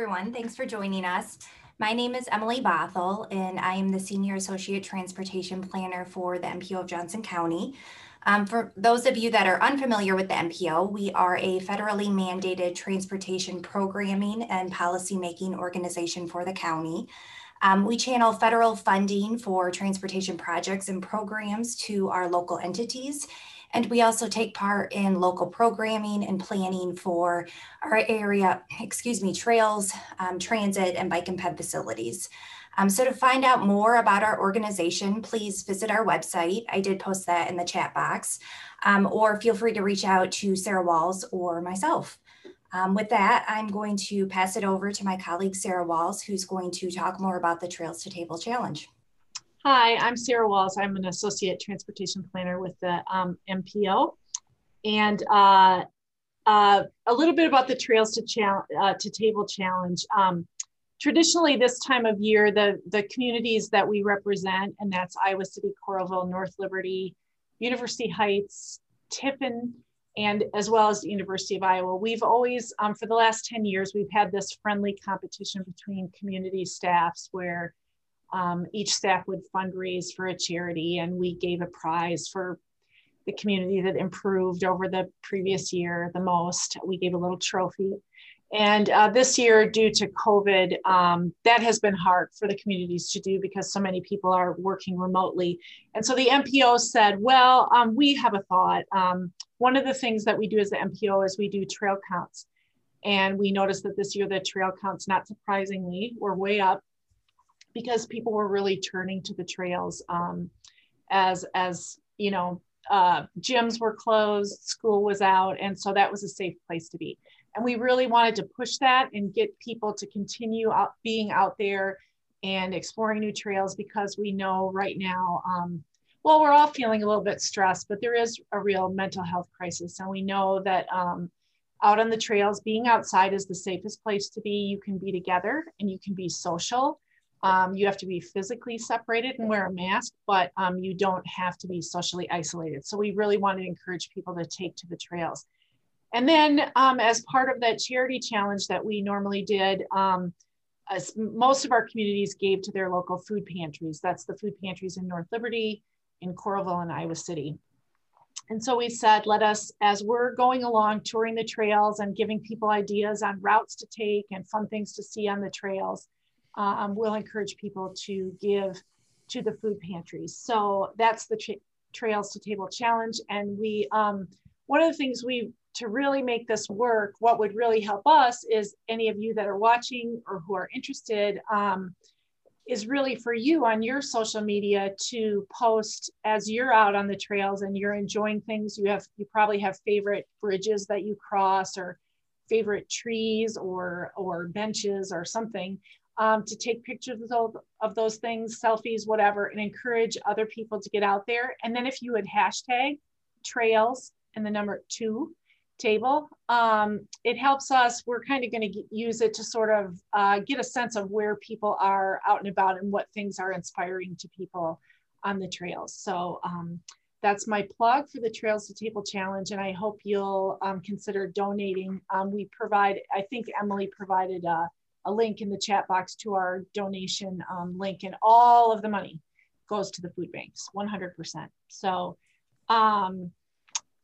everyone. Thanks for joining us. My name is Emily Bothell, and I am the Senior Associate Transportation Planner for the MPO of Johnson County. Um, for those of you that are unfamiliar with the MPO, we are a federally mandated transportation programming and policymaking organization for the county. Um, we channel federal funding for transportation projects and programs to our local entities, and we also take part in local programming and planning for our area, excuse me, trails, um, transit, and bike and ped facilities. Um, so to find out more about our organization, please visit our website. I did post that in the chat box, um, or feel free to reach out to Sarah Walz or myself. Um, with that, I'm going to pass it over to my colleague, Sarah Walz, who's going to talk more about the Trails to Table Challenge. Hi, I'm Sarah Walz. I'm an associate transportation planner with the um, MPO. And uh, uh, a little bit about the Trails to, uh, to Table Challenge. Um, traditionally, this time of year, the, the communities that we represent, and that's Iowa City, Coralville, North Liberty, University Heights, Tiffin, and as well as the University of Iowa. We've always, um, for the last 10 years, we've had this friendly competition between community staffs where um, each staff would fundraise for a charity, and we gave a prize for the community that improved over the previous year the most. We gave a little trophy. And uh, this year, due to COVID, um, that has been hard for the communities to do because so many people are working remotely. And so the MPO said, well, um, we have a thought. Um, one of the things that we do as the MPO is we do trail counts. And we noticed that this year the trail counts, not surprisingly, were way up because people were really turning to the trails um, as as you know uh, gyms were closed school was out and so that was a safe place to be. And we really wanted to push that and get people to continue out, being out there and exploring new trails because we know right now um, well we're all feeling a little bit stressed but there is a real mental health crisis. And we know that um, out on the trails being outside is the safest place to be. You can be together and you can be social um, you have to be physically separated and wear a mask, but um, you don't have to be socially isolated. So we really want to encourage people to take to the trails. And then um, as part of that charity challenge that we normally did, um, most of our communities gave to their local food pantries. That's the food pantries in North Liberty, in Coralville, and Iowa City. And so we said, let us, as we're going along touring the trails and giving people ideas on routes to take and fun things to see on the trails, um, we'll encourage people to give to the food pantries. So that's the tra Trails to Table Challenge. And we, um, one of the things we, to really make this work, what would really help us is any of you that are watching or who are interested, um, is really for you on your social media to post as you're out on the trails and you're enjoying things. You have, you probably have favorite bridges that you cross or favorite trees or, or benches or something um, to take pictures of, of those things, selfies, whatever, and encourage other people to get out there. And then if you would hashtag trails and the number two table, um, it helps us. We're kind of going to use it to sort of uh, get a sense of where people are out and about and what things are inspiring to people on the trails. So um, that's my plug for the Trails to Table Challenge, and I hope you'll um, consider donating. Um, we provide, I think Emily provided a a link in the chat box to our donation um, link, and all of the money goes to the food banks, 100%. So, um,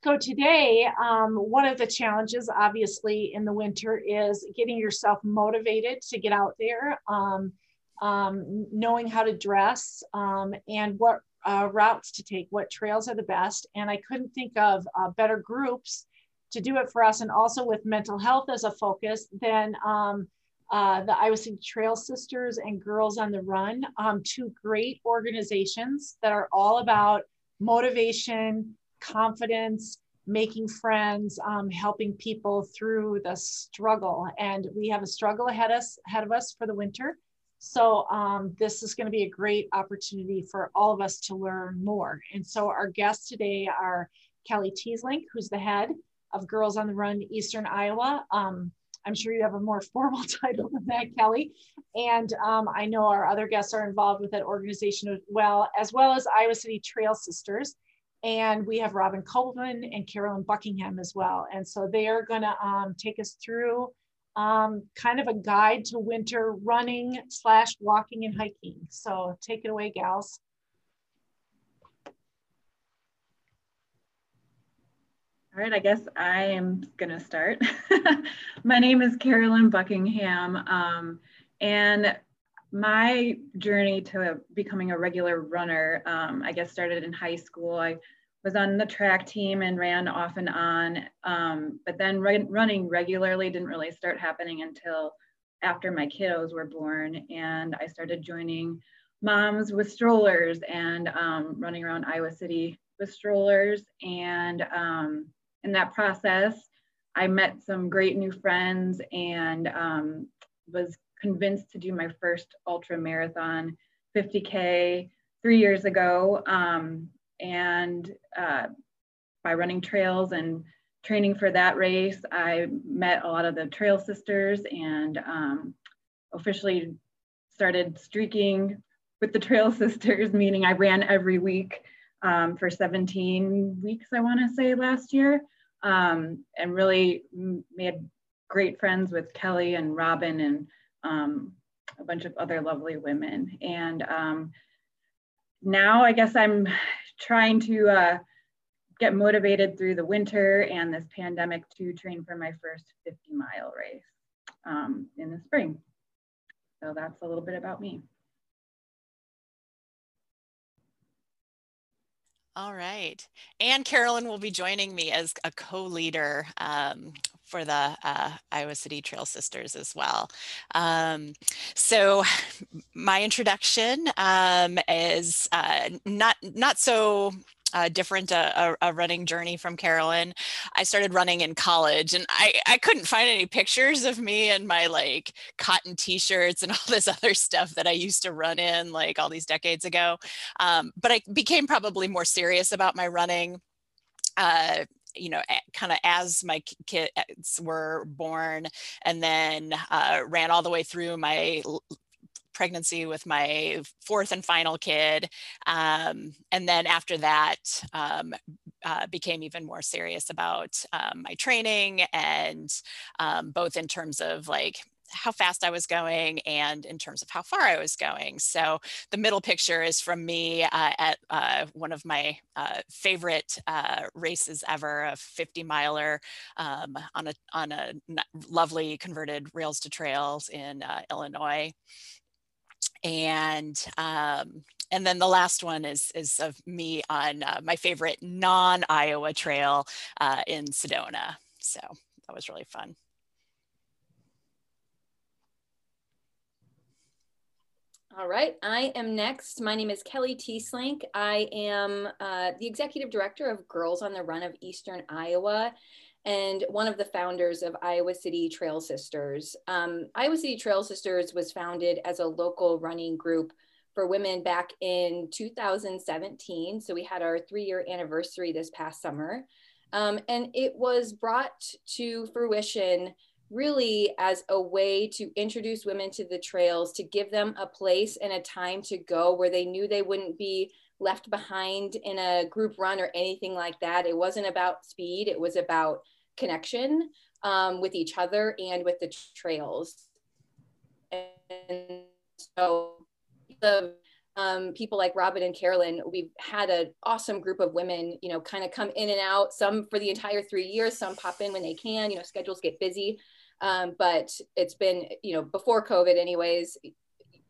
so today, um, one of the challenges, obviously, in the winter is getting yourself motivated to get out there, um, um, knowing how to dress, um, and what uh, routes to take, what trails are the best. And I couldn't think of uh, better groups to do it for us, and also with mental health as a focus than um, uh, the Iowa City Trail Sisters and Girls on the Run, um, two great organizations that are all about motivation, confidence, making friends, um, helping people through the struggle. And we have a struggle ahead, us, ahead of us for the winter. So um, this is going to be a great opportunity for all of us to learn more. And so our guests today are Kelly Teeslink, who's the head of Girls on the Run Eastern Iowa. Um, I'm sure you have a more formal title than that, Kelly. And um, I know our other guests are involved with that organization as well, as well as Iowa City Trail Sisters. And we have Robin Coleman and Carolyn Buckingham as well. And so they are going to um, take us through um, kind of a guide to winter running slash walking and hiking. So take it away, gals. All right, I guess I am going to start. my name is Carolyn Buckingham, um, and my journey to becoming a regular runner, um, I guess, started in high school. I was on the track team and ran off and on, um, but then running regularly didn't really start happening until after my kiddos were born, and I started joining moms with strollers and um, running around Iowa City with strollers and um, in that process, I met some great new friends and um, was convinced to do my first ultra marathon 50K three years ago. Um, and uh, by running trails and training for that race, I met a lot of the trail sisters and um, officially started streaking with the trail sisters, meaning I ran every week um, for 17 weeks, I want to say, last year um, and really made great friends with Kelly and Robin and um, a bunch of other lovely women. And um, now I guess I'm trying to uh, get motivated through the winter and this pandemic to train for my first 50 mile race um, in the spring. So that's a little bit about me. All right. And Carolyn will be joining me as a co-leader um, for the uh, Iowa City Trail Sisters as well. Um, so my introduction um, is uh, not, not so uh, different a, a, running journey from Carolyn. I started running in college and I, I couldn't find any pictures of me and my like cotton t-shirts and all this other stuff that I used to run in like all these decades ago. Um, but I became probably more serious about my running uh, you know, kind of as my kids were born and then uh, ran all the way through my pregnancy with my fourth and final kid. Um, and then after that, um, uh, became even more serious about um, my training and um, both in terms of like how fast I was going and in terms of how far I was going. So the middle picture is from me uh, at uh, one of my uh, favorite uh, races ever, a 50 miler um, on a on a lovely converted rails to trails in uh, Illinois and um, and then the last one is is of me on uh, my favorite non-Iowa trail uh, in Sedona. So that was really fun. All right, I am next. My name is Kelly Teeslink. I am uh, the executive director of Girls on the Run of Eastern Iowa and one of the founders of Iowa City Trail Sisters. Um, Iowa City Trail Sisters was founded as a local running group for women back in 2017. So we had our three year anniversary this past summer. Um, and it was brought to fruition really as a way to introduce women to the trails, to give them a place and a time to go where they knew they wouldn't be left behind in a group run or anything like that. It wasn't about speed, it was about connection um, with each other and with the trails. And so the um, people like Robin and Carolyn, we've had an awesome group of women, you know, kind of come in and out, some for the entire three years, some pop in when they can, you know, schedules get busy. Um, but it's been, you know, before COVID anyways,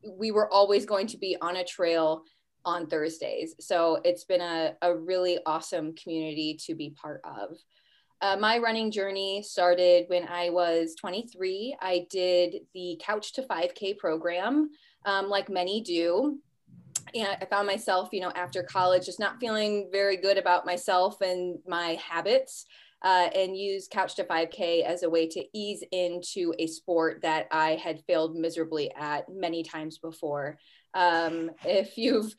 we were always going to be on a trail on Thursdays. So it's been a, a really awesome community to be part of. Uh, my running journey started when I was 23. I did the Couch to 5K program, um, like many do. And I found myself, you know, after college, just not feeling very good about myself and my habits, uh, and used Couch to 5K as a way to ease into a sport that I had failed miserably at many times before. Um, if you've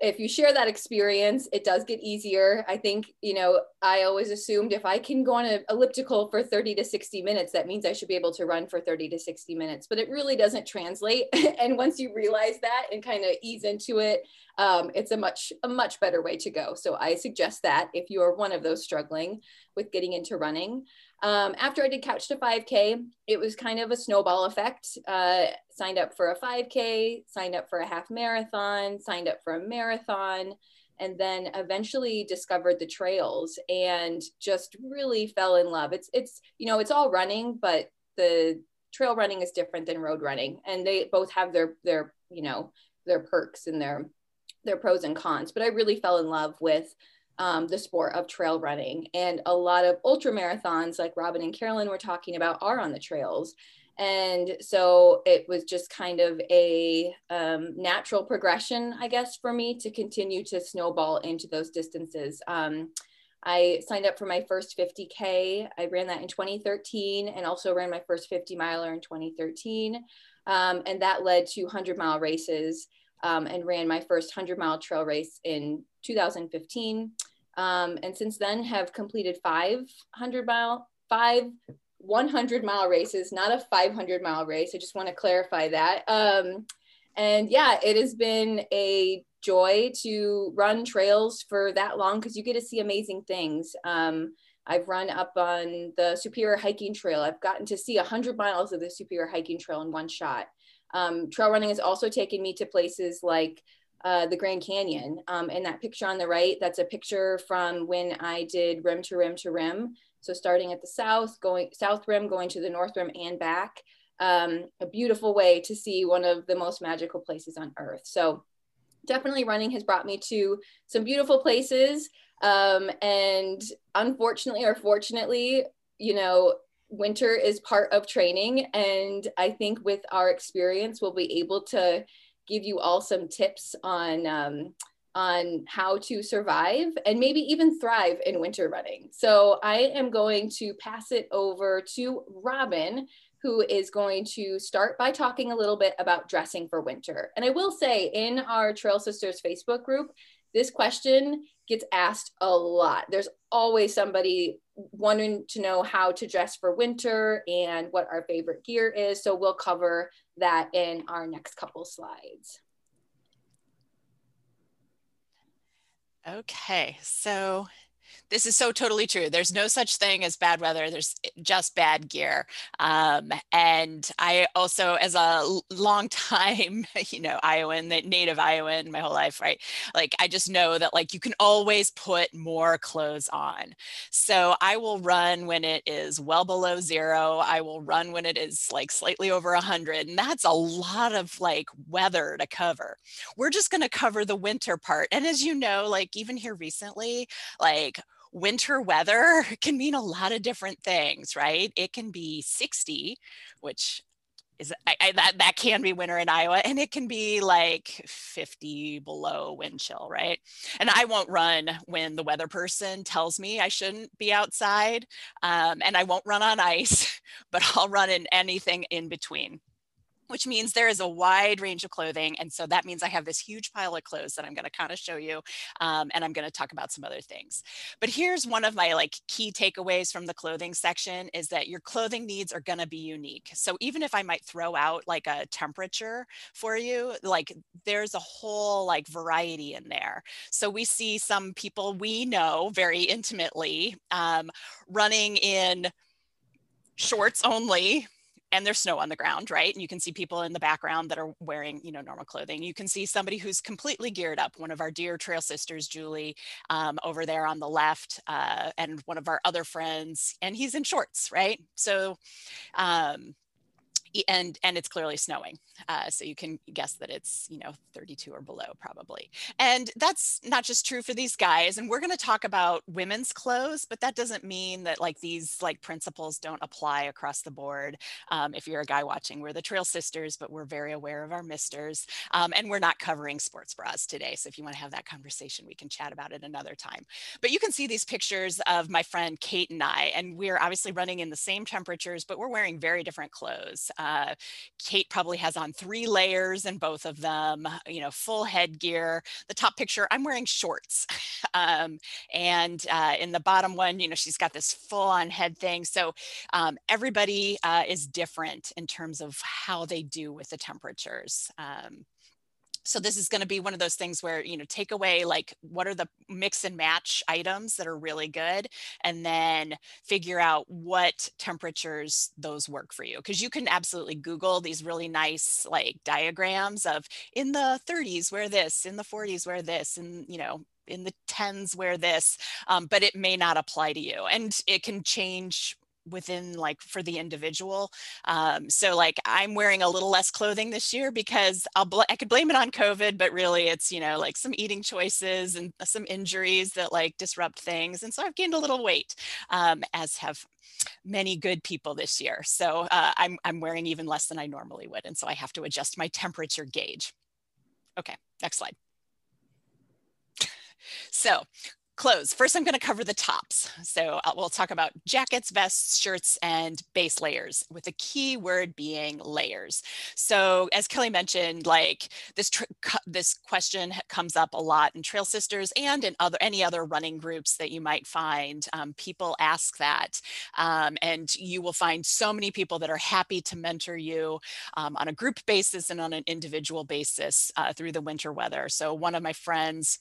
if you share that experience, it does get easier. I think, you know, I always assumed if I can go on an elliptical for 30 to 60 minutes, that means I should be able to run for 30 to 60 minutes, but it really doesn't translate. and once you realize that and kind of ease into it, um, it's a much, a much better way to go. So I suggest that if you are one of those struggling with getting into running. Um, after I did Couch to 5K, it was kind of a snowball effect. Uh, signed up for a 5K, signed up for a half marathon, signed up for a marathon, and then eventually discovered the trails and just really fell in love. It's it's you know it's all running, but the trail running is different than road running, and they both have their their you know their perks and their their pros and cons. But I really fell in love with um, the sport of trail running. And a lot of ultra marathons, like Robin and Carolyn were talking about, are on the trails. And so it was just kind of a um, natural progression, I guess, for me to continue to snowball into those distances. Um, I signed up for my first 50K. I ran that in 2013 and also ran my first 50 miler in 2013. Um, and that led to 100 mile races um, and ran my first 100 mile trail race in 2015 um, and since then have completed 500 mile, five 100 mile races, not a 500 mile race. I just want to clarify that. Um, and yeah, it has been a joy to run trails for that long because you get to see amazing things. Um, I've run up on the Superior Hiking Trail. I've gotten to see 100 miles of the Superior Hiking Trail in one shot. Um, trail running has also taken me to places like uh, the Grand Canyon. Um, and that picture on the right, that's a picture from when I did rim to rim to rim. So starting at the south, going south rim, going to the north rim and back. Um, a beautiful way to see one of the most magical places on earth. So definitely running has brought me to some beautiful places. Um, and unfortunately or fortunately, you know, winter is part of training. And I think with our experience, we'll be able to give you all some tips on um, on how to survive and maybe even thrive in winter running. So I am going to pass it over to Robin, who is going to start by talking a little bit about dressing for winter. And I will say in our Trail Sisters Facebook group, this question gets asked a lot. There's always somebody wanting to know how to dress for winter and what our favorite gear is. So we'll cover that in our next couple slides. Okay, so this is so totally true. There's no such thing as bad weather. There's just bad gear. Um, and I also, as a long time, you know, Iowan, native Iowan, my whole life, right? Like, I just know that like you can always put more clothes on. So I will run when it is well below zero. I will run when it is like slightly over a hundred. And that's a lot of like weather to cover. We're just going to cover the winter part. And as you know, like even here recently, like winter weather can mean a lot of different things, right? It can be 60, which is I, I, that that can be winter in Iowa, and it can be like 50 below wind chill, right? And I won't run when the weather person tells me I shouldn't be outside, um, and I won't run on ice, but I'll run in anything in between which means there is a wide range of clothing. And so that means I have this huge pile of clothes that I'm going to kind of show you. Um, and I'm going to talk about some other things. But here's one of my like key takeaways from the clothing section is that your clothing needs are going to be unique. So even if I might throw out like a temperature for you, like there's a whole like variety in there. So we see some people we know very intimately um, running in shorts only and there's snow on the ground, right? And you can see people in the background that are wearing, you know, normal clothing. You can see somebody who's completely geared up. One of our dear trail sisters, Julie, um, over there on the left, uh, and one of our other friends, and he's in shorts, right? So, um, and and it's clearly snowing uh, so you can guess that it's you know 32 or below probably. And that's not just true for these guys and we're going to talk about women's clothes but that doesn't mean that like these like principles don't apply across the board. Um, if you're a guy watching we're the trail sisters but we're very aware of our misters um, and we're not covering sports bras today so if you want to have that conversation we can chat about it another time. But you can see these pictures of my friend kate and i and we're obviously running in the same temperatures but we're wearing very different clothes uh, Kate probably has on three layers in both of them, you know, full headgear. The top picture, I'm wearing shorts. um, and uh, in the bottom one, you know, she's got this full on head thing. So um, everybody uh, is different in terms of how they do with the temperatures. Um, so this is going to be one of those things where you know take away like what are the mix and match items that are really good and then figure out what temperatures those work for you. Because you can absolutely google these really nice like diagrams of in the 30s where this in the 40s where this and you know in the 10s where this um, but it may not apply to you and it can change within like for the individual. Um, so like I'm wearing a little less clothing this year because I'll bl- I could blame it on COVID, but really it's you know like some eating choices and some injuries that like disrupt things, and so I've gained a little weight, um, as have many good people this year. So uh, I'm I'm wearing even less than I normally would, and so I have to adjust my temperature gauge. Okay, next slide. So clothes. First, I'm going to cover the tops. So uh, we'll talk about jackets, vests, shirts, and base layers with the key word being layers. So as Kelly mentioned, like this, this question comes up a lot in Trail Sisters and in other any other running groups that you might find. Um, people ask that. Um, and you will find so many people that are happy to mentor you um, on a group basis and on an individual basis uh, through the winter weather. So one of my friends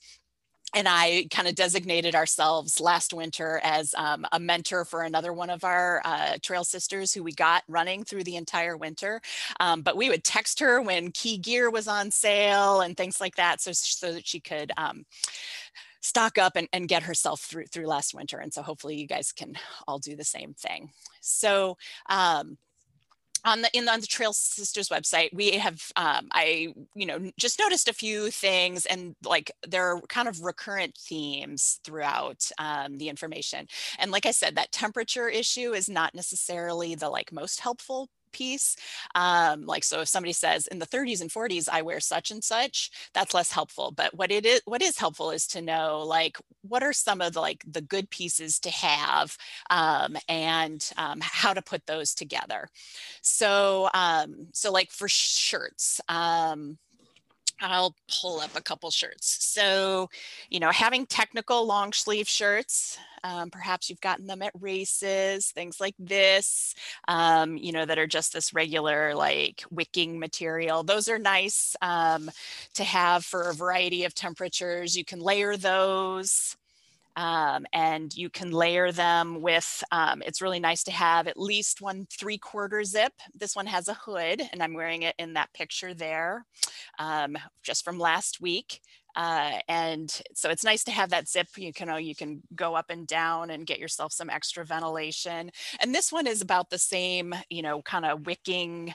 and I kind of designated ourselves last winter as um, a mentor for another one of our uh, trail sisters who we got running through the entire winter. Um, but we would text her when key gear was on sale and things like that, so so that she could. Um, stock up and, and get herself through through last winter and so hopefully you guys can all do the same thing so um, on the in on the trail sisters website we have um, i you know just noticed a few things and like there are kind of recurrent themes throughout um, the information. And like i said that temperature issue is not necessarily the like most helpful piece. Um, like, so if somebody says in the 30s and 40s, I wear such and such, that's less helpful. But what it is, what is helpful is to know like, what are some of the, like the good pieces to have um, and um, how to put those together. So, um, so like for shirts, um, I'll pull up a couple shirts. So, you know, having technical long sleeve shirts, um, perhaps you've gotten them at races, things like this, um, you know, that are just this regular like wicking material. Those are nice um, to have for a variety of temperatures. You can layer those. Um, and you can layer them with, um, it's really nice to have at least one three quarter zip. This one has a hood and I'm wearing it in that picture there um, just from last week. Uh, and so it's nice to have that zip. You can, uh, you can go up and down and get yourself some extra ventilation. And this one is about the same, you know, kind of wicking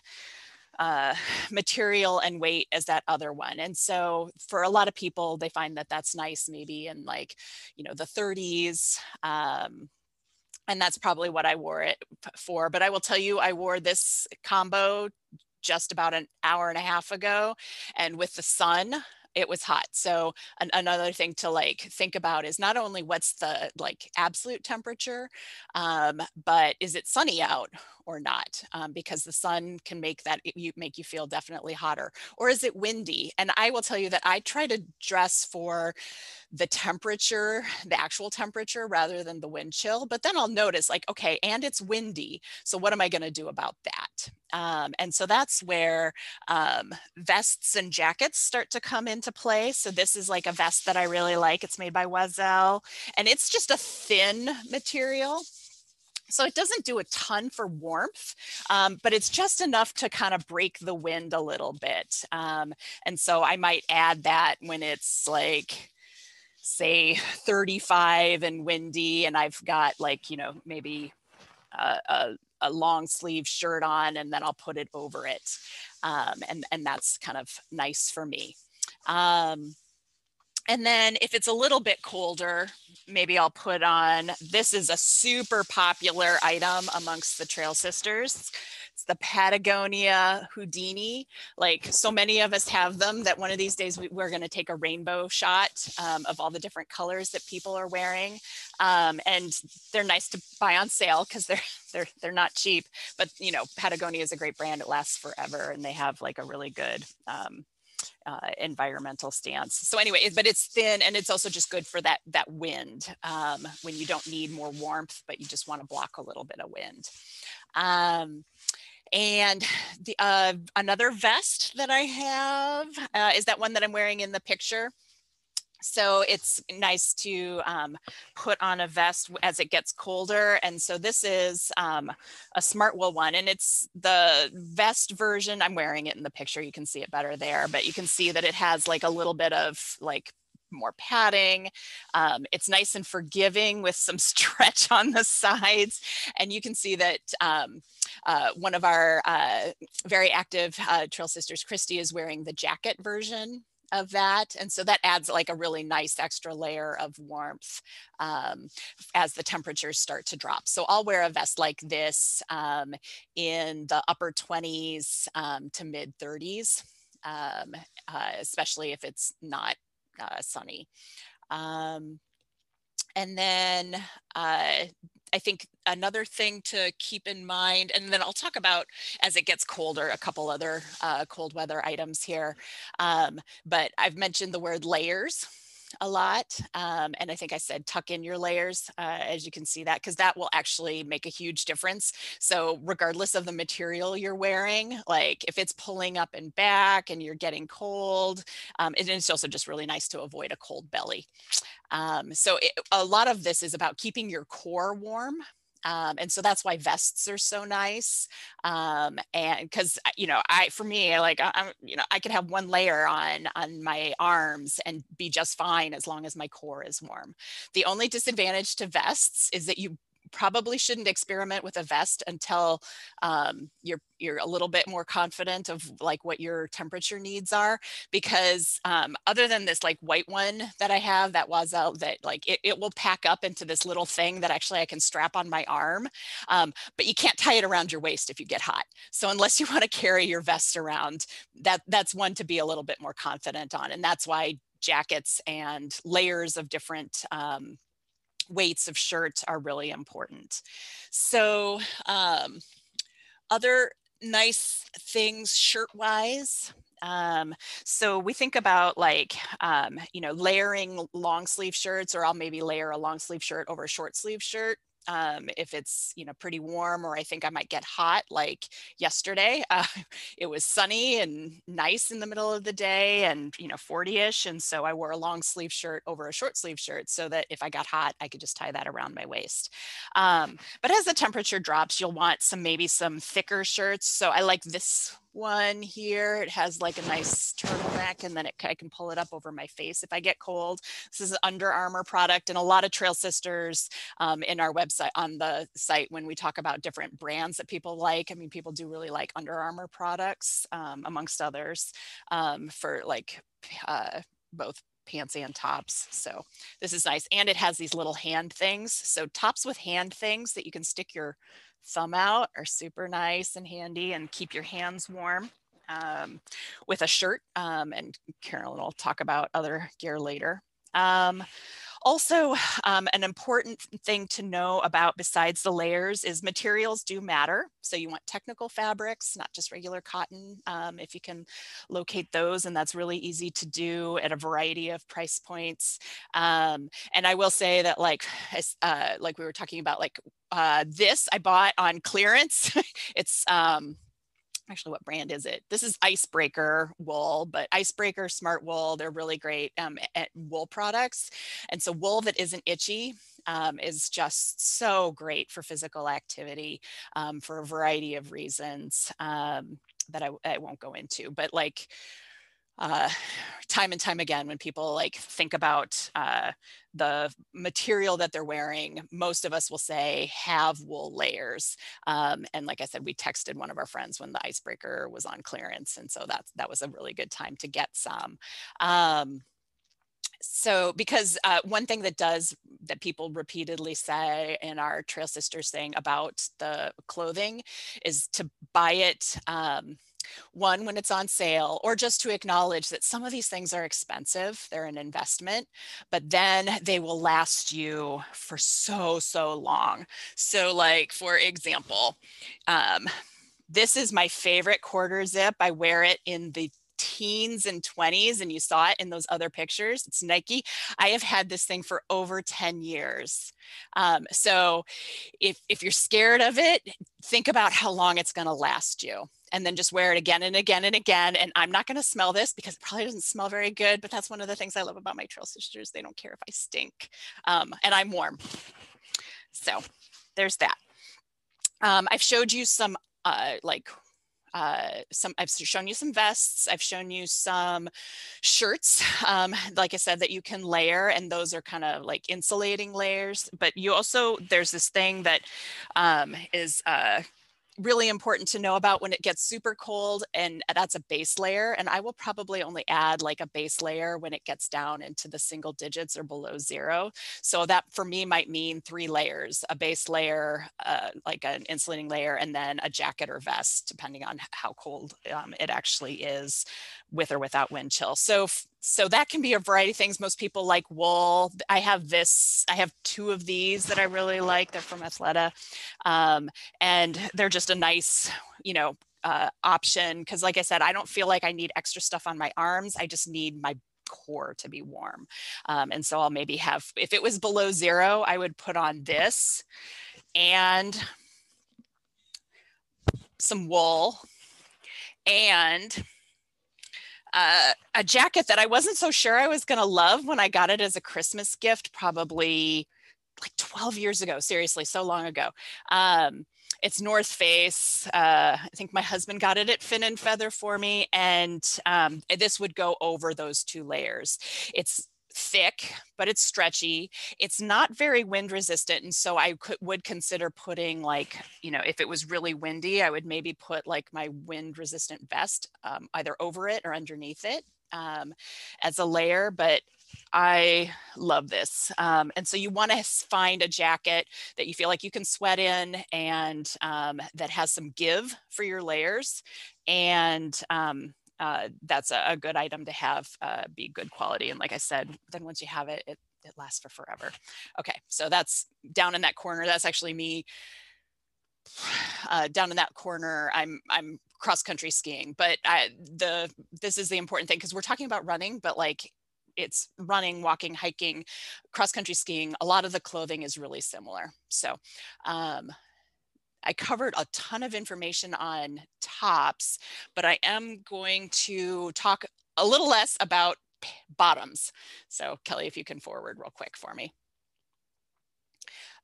uh, material and weight as that other one. And so for a lot of people, they find that that's nice maybe in like, you know, the 30s. Um, and that's probably what I wore it for. But I will tell you, I wore this combo just about an hour and a half ago. And with the sun, it was hot. So an, another thing to like think about is not only what's the like absolute temperature, um, but is it sunny out or not? Um, because the sun can make that you make you feel definitely hotter. Or is it windy? And I will tell you that I try to dress for the temperature, the actual temperature rather than the wind chill. But then I'll notice like, okay, and it's windy. So what am I going to do about that? Um, and so that's where um, vests and jackets start to come into play. So this is like a vest that I really like. It's made by Oiselle and it's just a thin material. So it doesn't do a ton for warmth, um, but it's just enough to kind of break the wind a little bit. Um, and so I might add that when it's like, say 35 and windy and I've got like, you know, maybe a, a, a long sleeve shirt on and then I'll put it over it. Um, and, and that's kind of nice for me. Um, and then if it's a little bit colder, maybe I'll put on, this is a super popular item amongst the Trail Sisters. It's the Patagonia Houdini. Like so many of us have them that one of these days we, are going to take a rainbow shot um, of all the different colors that people are wearing. Um, and they're nice to buy on sale because they're they're they're not cheap. But you know, Patagonia is a great brand. It lasts forever, and they have like a really good um, uh, environmental stance. So anyway, but it's thin and it's also just good for that that wind um, when you don't need more warmth, but you just want to block a little bit of wind. Um, and the uh, another vest that I have uh, is that one that I'm wearing in the picture. So it's nice to um, put on a vest as it gets colder. And so this is um, a smart wool one and it's the vest version. I'm wearing it in the picture. You can see it better there, but you can see that it has like a little bit of like more padding. Um, it's nice and forgiving with some stretch on the sides. And you can see that um, uh, one of our uh, very active uh, Trail Sisters, Christy, is wearing the jacket version of that. And so that adds like a really nice extra layer of warmth um, as the temperatures start to drop. So I'll wear a vest like this um, in the upper 20s um, to mid 30s, um, uh, especially if it's not uh, sunny. Um, and then uh, I think another thing to keep in mind, and then I'll talk about as it gets colder, a couple other uh, cold weather items here. Um, but I've mentioned the word layers a lot. Um, and I think I said tuck in your layers, uh, as you can see that, because that will actually make a huge difference. So regardless of the material you're wearing, like if it's pulling up and back and you're getting cold, um, and it's also just really nice to avoid a cold belly. Um, so it, a lot of this is about keeping your core warm um, and so that's why vests are so nice. Um, and because, uh, you know, I, for me, like, I'm, you know, I could have one layer on, on my arms and be just fine as long as my core is warm. The only disadvantage to vests is that you probably shouldn't experiment with a vest until um, you're you're a little bit more confident of like what your temperature needs are because um, other than this like white one that I have that was out that like it, it will pack up into this little thing that actually I can strap on my arm um, but you can't tie it around your waist if you get hot. So unless you want to carry your vest around that that's one to be a little bit more confident on and that's why jackets and layers of different um, weights of shirts are really important. So um, other nice things shirt wise. Um, so we think about like, um, you know, layering long sleeve shirts or I'll maybe layer a long sleeve shirt over a short sleeve shirt um, if it's you know pretty warm or I think I might get hot like yesterday uh, it was sunny and nice in the middle of the day and you know 40ish and so I wore a long sleeve shirt over a short sleeve shirt so that if I got hot I could just tie that around my waist. Um, but as the temperature drops you'll want some maybe some thicker shirts so I like this one here. It has like a nice turtleneck and then it, I can pull it up over my face if I get cold. This is an Under Armour product and a lot of Trail Sisters um, in our website on the site when we talk about different brands that people like. I mean, people do really like Under Armour products um, amongst others um, for like uh, both pants and tops. So this is nice. And it has these little hand things. So tops with hand things that you can stick your thumb out are super nice and handy and keep your hands warm um, with a shirt. Um, and Carolyn will talk about other gear later. Um, also, um, an important thing to know about besides the layers is materials do matter. So you want technical fabrics, not just regular cotton, um, if you can locate those. And that's really easy to do at a variety of price points. Um, and I will say that like, uh, like we were talking about, like uh, this I bought on clearance. it's um, actually what brand is it? This is icebreaker wool but icebreaker smart wool they're really great um, at wool products and so wool that isn't itchy um, is just so great for physical activity um, for a variety of reasons um, that I, I won't go into but like uh, time and time again when people like think about uh, the material that they're wearing most of us will say have wool layers um, and like i said we texted one of our friends when the icebreaker was on clearance and so that's that was a really good time to get some. Um, so because uh, one thing that does that people repeatedly say in our trail sisters thing about the clothing is to buy it um, one, when it's on sale, or just to acknowledge that some of these things are expensive, they're an investment, but then they will last you for so, so long. So, like, for example, um, this is my favorite quarter zip. I wear it in the teens and 20s and you saw it in those other pictures, it's Nike. I have had this thing for over 10 years. Um, so if, if you're scared of it, think about how long it's going to last you and then just wear it again and again and again. And I'm not going to smell this because it probably doesn't smell very good, but that's one of the things I love about my trail sisters. They don't care if I stink um, and I'm warm. So there's that. Um, I've showed you some uh, like uh, some I've shown you some vests. I've shown you some shirts, um, like I said, that you can layer, and those are kind of like insulating layers. But you also there's this thing that um, is uh, really important to know about when it gets super cold and that's a base layer and I will probably only add like a base layer when it gets down into the single digits or below zero. So that for me might mean three layers, a base layer, uh, like an insulating layer, and then a jacket or vest, depending on how cold um, it actually is with or without wind chill. So so that can be a variety of things. Most people like wool. I have this, I have two of these that I really like. They're from Athleta. Um, and they're just a nice, you know, uh, option. Cause like I said, I don't feel like I need extra stuff on my arms. I just need my core to be warm. Um, and so I'll maybe have, if it was below zero, I would put on this and some wool and uh, a jacket that I wasn't so sure I was going to love when I got it as a Christmas gift, probably like 12 years ago. Seriously, so long ago. Um, it's North Face. Uh, I think my husband got it at Fin and Feather for me, and um, this would go over those two layers. It's thick, but it's stretchy. It's not very wind resistant. And so I could, would consider putting like, you know, if it was really windy, I would maybe put like my wind resistant vest um, either over it or underneath it um, as a layer. But I love this. Um, and so you want to find a jacket that you feel like you can sweat in and um, that has some give for your layers. And um, uh, that's a, a, good item to have uh, be good quality. And like I said, then once you have it, it, it lasts for forever. Okay, so that's down in that corner. That's actually me uh, down in that corner. I'm I'm cross country skiing, but I, the this is the important thing because we're talking about running, but like it's running, walking, hiking, cross country skiing. A lot of the clothing is really similar. So um, I covered a ton of information on tops, but I am going to talk a little less about bottoms. So Kelly, if you can forward real quick for me.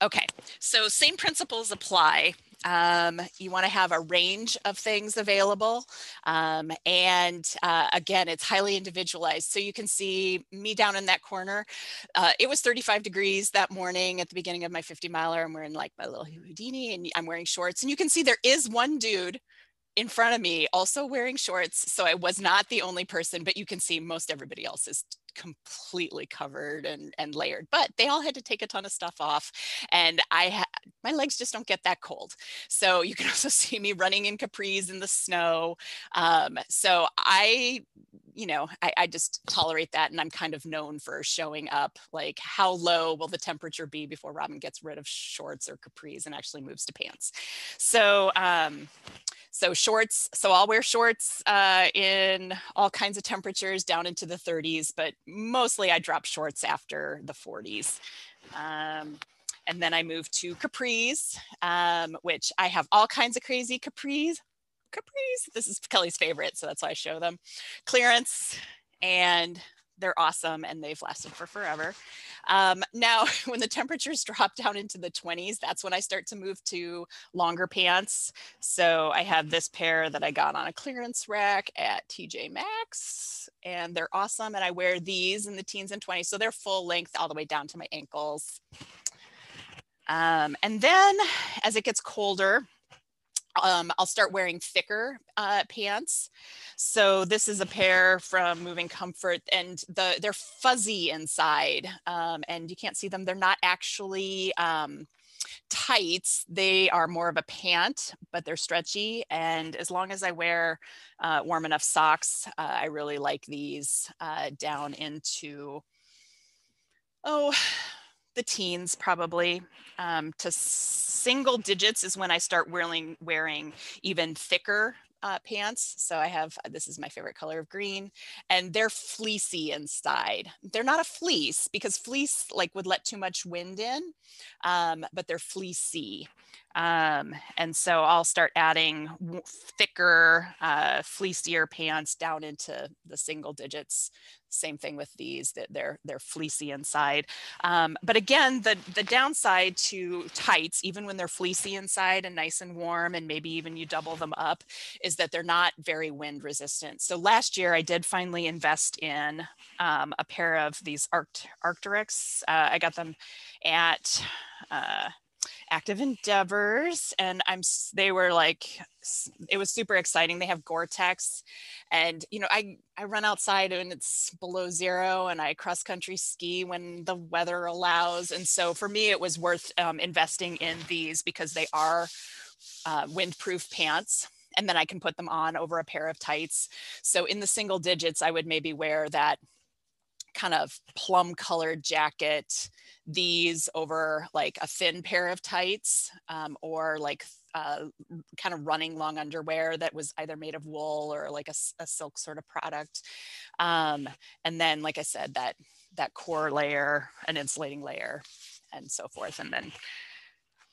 Okay, so same principles apply. Um, you want to have a range of things available. Um, and uh, again, it's highly individualized. So you can see me down in that corner. Uh, it was 35 degrees that morning at the beginning of my 50 miler. I'm wearing like my little Houdini and I'm wearing shorts. And you can see there is one dude in front of me also wearing shorts. So I was not the only person, but you can see most everybody else is completely covered and, and layered, but they all had to take a ton of stuff off. And I my legs just don't get that cold. So you can also see me running in capris in the snow. Um, so I, you know, I, I just tolerate that. And I'm kind of known for showing up like how low will the temperature be before Robin gets rid of shorts or capris and actually moves to pants. So, um, so shorts, so I'll wear shorts uh, in all kinds of temperatures down into the 30s, but mostly I drop shorts after the 40s. Um, and then I move to capris, um, which I have all kinds of crazy capris. Capris, this is Kelly's favorite, so that's why I show them. Clearance, and they're awesome and they've lasted for forever. Um, now, when the temperatures drop down into the 20s, that's when I start to move to longer pants. So I have this pair that I got on a clearance rack at TJ Maxx, and they're awesome. And I wear these in the teens and 20s. So they're full length all the way down to my ankles. Um, and then as it gets colder, um, I'll start wearing thicker uh, pants. So this is a pair from Moving Comfort and the they're fuzzy inside um, and you can't see them. They're not actually um, tights. They are more of a pant, but they're stretchy. And as long as I wear uh, warm enough socks, uh, I really like these uh, down into, oh, the teens probably um, to single digits is when I start wearing, wearing even thicker uh, pants. So I have, this is my favorite color of green and they're fleecy inside. They're not a fleece because fleece like would let too much wind in, um, but they're fleecy. Um, and so I'll start adding thicker, uh, fleecier pants down into the single digits. Same thing with these, that they're they're fleecy inside. Um, but again, the the downside to tights, even when they're fleecy inside and nice and warm, and maybe even you double them up, is that they're not very wind resistant. So last year I did finally invest in um, a pair of these Arct Arc'teryx. Uh, I got them at uh, active endeavors and i'm they were like it was super exciting. They have gore-tex and you know i i run outside and it's below zero and i cross country ski when the weather allows and so for me it was worth um, investing in these because they are uh, windproof pants and then i can put them on over a pair of tights. So in the single digits i would maybe wear that kind of plum colored jacket these over like a thin pair of tights um, or like uh, kind of running long underwear that was either made of wool or like a, a silk sort of product. Um, and then, like I said, that that core layer, an insulating layer, and so forth. And then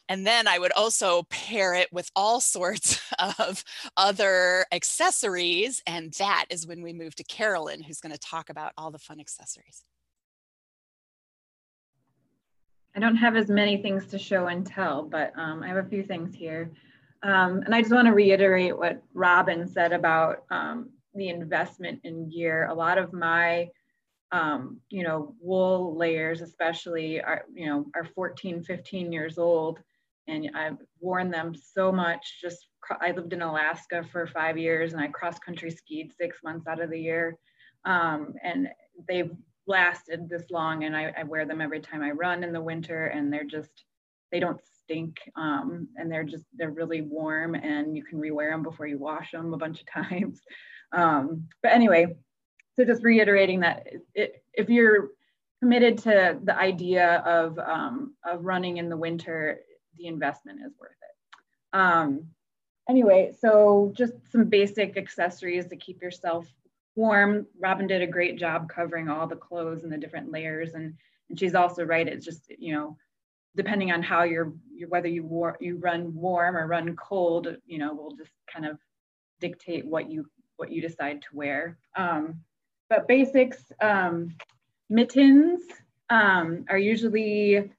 and then I would also pair it with all sorts of other accessories. And that is when we move to Carolyn, who's going to talk about all the fun accessories. I don't have as many things to show and tell, but um, I have a few things here. Um, and I just want to reiterate what Robin said about um, the investment in gear. A lot of my, um, you know, wool layers, especially, are, you know, are 14, 15 years old. And I've worn them so much. Just, I lived in Alaska for five years and I cross country skied six months out of the year. Um, and they've lasted this long and I, I, wear them every time I run in the winter and they're just, they don't stink um, and they're just, they're really warm and you can rewear them before you wash them a bunch of times. Um, but anyway, so just reiterating that it, if you're committed to the idea of, um, of running in the winter, the investment is worth it. Um, anyway, so just some basic accessories to keep yourself warm. Robin did a great job covering all the clothes and the different layers. And, and she's also right. It's just, you know, depending on how you're, you're whether you war, you run warm or run cold, you know, will just kind of dictate what you, what you decide to wear. Um, but basics, um, mittens um, are usually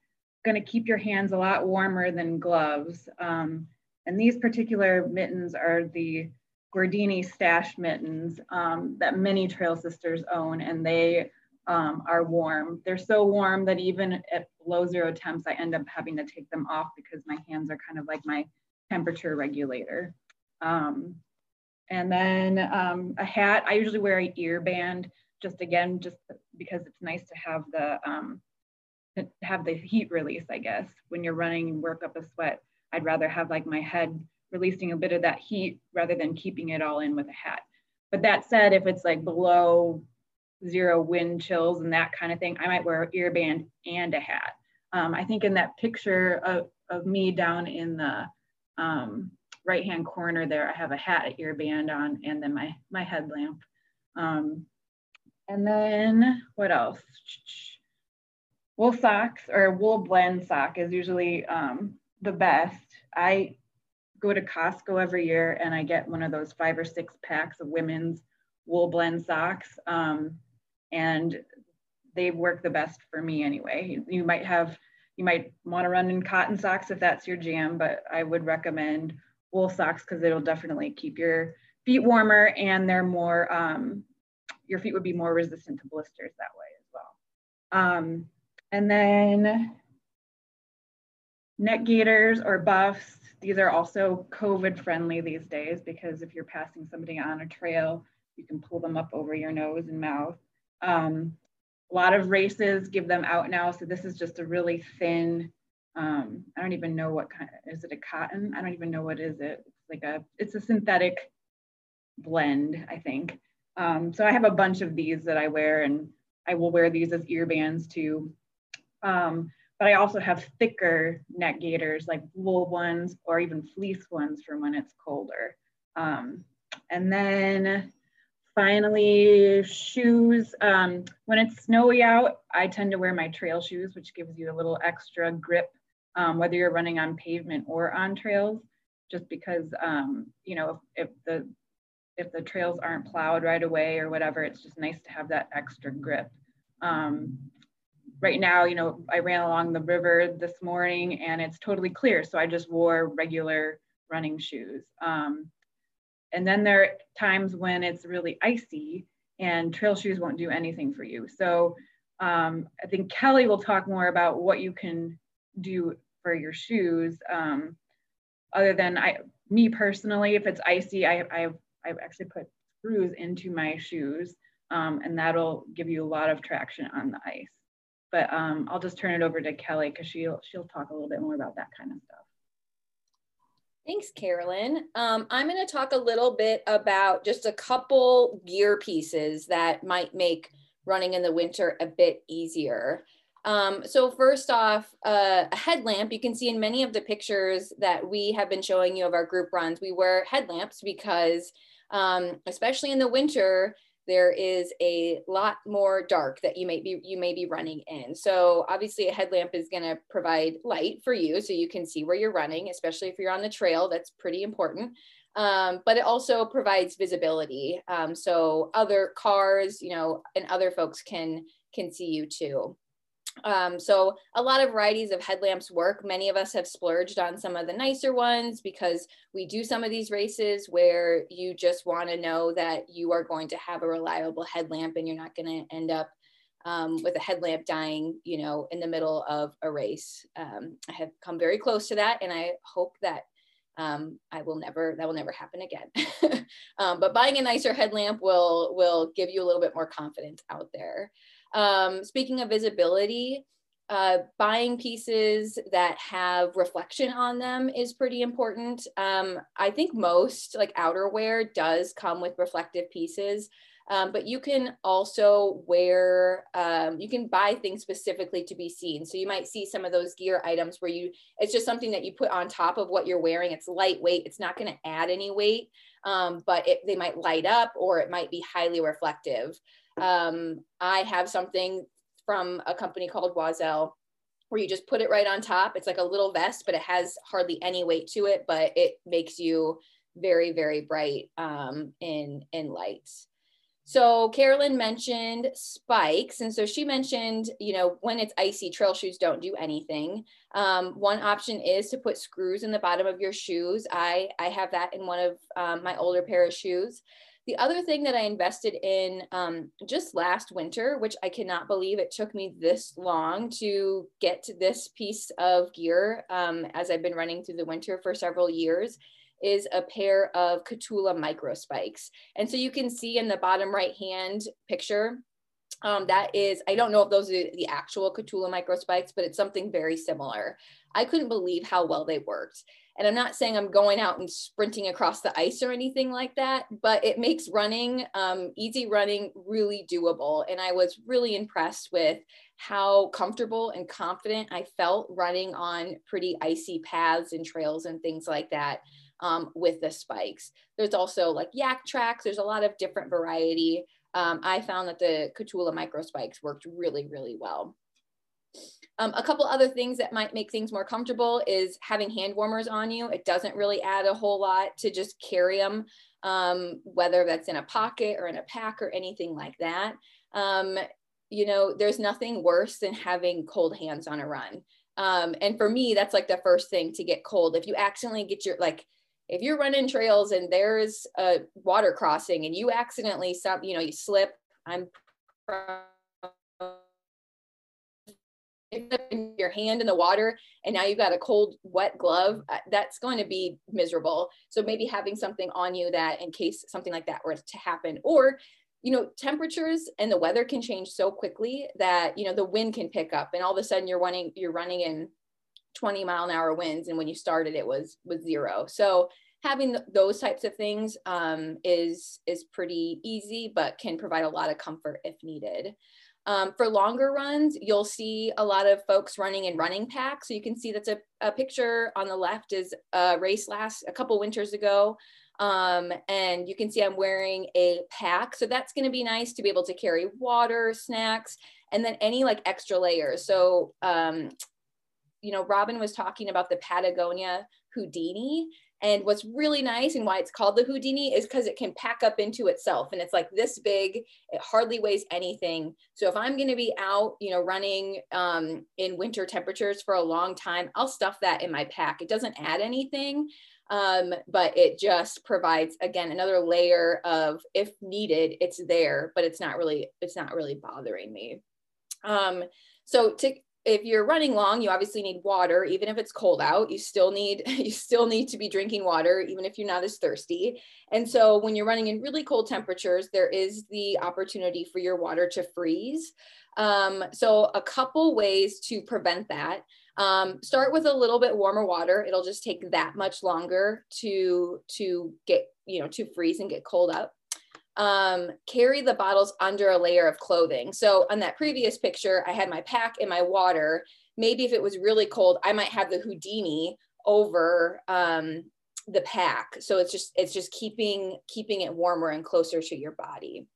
going to keep your hands a lot warmer than gloves. Um, and these particular mittens are the Gordini stash mittens um, that many Trail Sisters own, and they um, are warm. They're so warm that even at below zero temps, I end up having to take them off because my hands are kind of like my temperature regulator. Um, and then um, a hat, I usually wear a ear band, just again, just because it's nice to have the um, have the heat release, I guess. When you're running and work up a sweat, I'd rather have like my head releasing a bit of that heat rather than keeping it all in with a hat. But that said, if it's like below zero wind chills and that kind of thing, I might wear an ear band and a hat. Um, I think in that picture of, of me down in the um, right hand corner there, I have a hat, an ear on, and then my, my headlamp. Um, and then what else? Wool socks or wool blend sock is usually um, the best. I go to Costco every year and I get one of those five or six packs of women's wool blend socks. Um, and they work the best for me anyway. You might have, you might want to run in cotton socks if that's your jam, but I would recommend wool socks because it'll definitely keep your feet warmer and they're more, um, your feet would be more resistant to blisters that way as well. Um, and then neck gaiters or buffs, these are also COVID friendly these days because if you're passing somebody on a trail, you can pull them up over your nose and mouth. Um, a lot of races give them out now. So this is just a really thin, um, I don't even know what kind, is it a cotton? I don't even know what is it. It's like a, it's a synthetic blend, I think. Um, so I have a bunch of these that I wear and I will wear these as ear bands too. Um, but I also have thicker neck gaiters like wool ones or even fleece ones for when it's colder. Um, and then finally, shoes. Um, when it's snowy out, I tend to wear my trail shoes, which gives you a little extra grip, um, whether you're running on pavement or on trails, just because, um, you know, if, if the if the trails aren't plowed right away or whatever, it's just nice to have that extra grip. Um, right now, you know, I ran along the river this morning and it's totally clear. So I just wore regular running shoes. Um, and then there are times when it's really icy and trail shoes won't do anything for you. So um, I think Kelly will talk more about what you can do for your shoes. Um, other than I, me personally, if it's icy, I, I've, I've actually put screws into my shoes um, and that'll give you a lot of traction on the ice. But um, I'll just turn it over to Kelly because she'll, she'll talk a little bit more about that kind of stuff. Thanks, Carolyn. Um, I'm going to talk a little bit about just a couple gear pieces that might make running in the winter a bit easier. Um, so first off, uh, a headlamp, you can see in many of the pictures that we have been showing you of our group runs, we wear headlamps because um, especially in the winter, there is a lot more dark that you may be you may be running in. So obviously a headlamp is going to provide light for you so you can see where you're running, especially if you're on the trail. That's pretty important. Um, but it also provides visibility. Um, so other cars, you know, and other folks can can see you too. Um, so a lot of varieties of headlamps work. Many of us have splurged on some of the nicer ones because we do some of these races where you just want to know that you are going to have a reliable headlamp and you're not going to end up um, with a headlamp dying, you know, in the middle of a race. Um, I have come very close to that and I hope that um, I will never, that will never happen again. Um, but buying a nicer headlamp will, will give you a little bit more confidence out there. Um, speaking of visibility, uh, buying pieces that have reflection on them is pretty important. Um, I think most like outerwear does come with reflective pieces, um, but you can also wear, um, you can buy things specifically to be seen. So you might see some of those gear items where you, it's just something that you put on top of what you're wearing. It's lightweight. It's not going to add any weight, um, but it, they might light up or it might be highly reflective. Um, I have something from a company called Oiselle where you just put it right on top. It's like a little vest, but it has hardly any weight to it, but it makes you very, very bright um, in, in light. So Carolyn mentioned spikes. And so she mentioned, you know, when it's icy, trail shoes don't do anything. Um, one option is to put screws in the bottom of your shoes. I, I have that in one of um, my older pair of shoes. The other thing that I invested in um, just last winter, which I cannot believe it took me this long to get to this piece of gear um, as I've been running through the winter for several years, is a pair of Kahtoola micro spikes. And so you can see in the bottom right hand picture, um, that is, I don't know if those are the actual Kahtoola micro spikes, but it's something very similar. I couldn't believe how well they worked. And I'm not saying I'm going out and sprinting across the ice or anything like that, but it makes running, um, easy running, really doable. And I was really impressed with how comfortable and confident I felt running on pretty icy paths and trails and things like that um, with the spikes. There's also like Yaktrax, there's a lot of different variety. Um, I found that the Kahtoola micro spikes worked really, really well. Um, a couple other things that might make things more comfortable is having hand warmers on you. It doesn't really add a whole lot to just carry them, um, whether that's in a pocket or in a pack or anything like that. Um, you know, there's nothing worse than having cold hands on a run. Um, and for me, that's like the first thing to get cold. If you accidentally get your, like, if you're running trails and there's a water crossing and you accidentally, some, you know, you slip, I'm your hand in the water and now you've got a cold wet glove uh, that's going to be miserable. So maybe having something on you that in case something like that were to happen or you know temperatures and the weather can change so quickly that you know the wind can pick up and all of a sudden you're running you're running in 20 mile an hour winds and when you started it was was zero so having th those types of things um, is is pretty easy but can provide a lot of comfort if needed um, for longer runs, you'll see a lot of folks running in running packs. So you can see that's a, a picture on the left is a race last a couple winters ago. Um, and you can see I'm wearing a pack. So that's gonna be nice to be able to carry water, snacks, and then any like extra layers. So, um, you know, Robin was talking about the Patagonia Houdini. And what's really nice and why it's called the Houdini is because it can pack up into itself and it's like this big, it hardly weighs anything. So if I'm going to be out, you know, running um, in winter temperatures for a long time, I'll stuff that in my pack. It doesn't add anything, um, but it just provides, again, another layer of if needed, it's there, but it's not really, it's not really bothering me. Um, so to if you're running long, you obviously need water, even if it's cold out, you still need, you still need to be drinking water, even if you're not as thirsty. And so when you're running in really cold temperatures, there is the opportunity for your water to freeze. Um, so a couple ways to prevent that. Um, start with a little bit warmer water. It'll just take that much longer to, to get, you know, to freeze and get cold up um, carry the bottles under a layer of clothing. So on that previous picture, I had my pack and my water. Maybe if it was really cold, I might have the Houdini over um, the pack. So it's just it's just keeping keeping it warmer and closer to your body.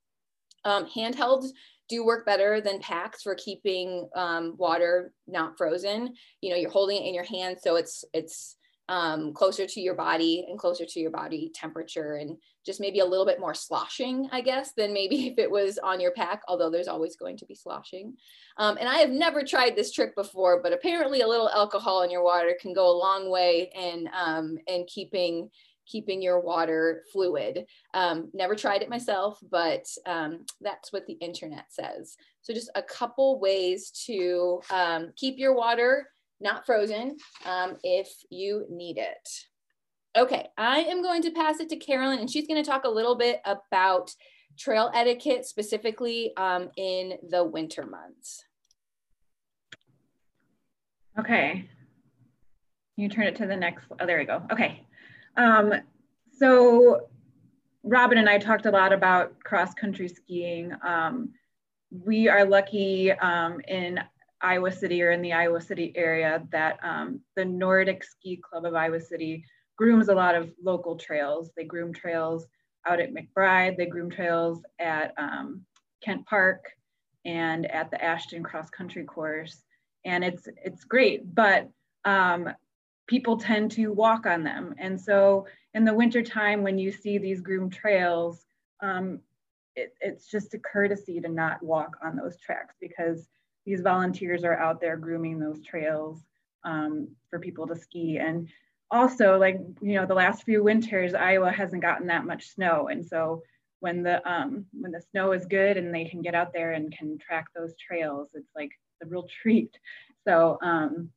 Um, handhelds do work better than packs for keeping um, water not frozen. You know, you're holding it in your hand, so it's it's um, closer to your body and closer to your body temperature and just maybe a little bit more sloshing, I guess, than maybe if it was on your pack, although there's always going to be sloshing. Um, and I have never tried this trick before, but apparently a little alcohol in your water can go a long way in, um, in keeping keeping your water fluid. Um, never tried it myself, but um, that's what the internet says. So just a couple ways to um, keep your water not frozen, um, if you need it. Okay, I am going to pass it to Carolyn and she's gonna talk a little bit about trail etiquette specifically um, in the winter months. Okay, you turn it to the next, oh, there we go. Okay, um, so Robin and I talked a lot about cross country skiing. Um, we are lucky um, in Iowa City or in the Iowa City area that um, the Nordic Ski Club of Iowa City grooms a lot of local trails. They groom trails out at Macbride, they groom trails at um, Kent Park and at the Ashton Cross Country Course. And it's, it's great, but um, people tend to walk on them. And so in the wintertime, when you see these groomed trails, um, it, it's just a courtesy to not walk on those tracks because these volunteers are out there grooming those trails um, for people to ski. And also, like, you know, the last few winters, Iowa hasn't gotten that much snow. And so when the um, when the snow is good and they can get out there and can track those trails, it's like a real treat. So, um,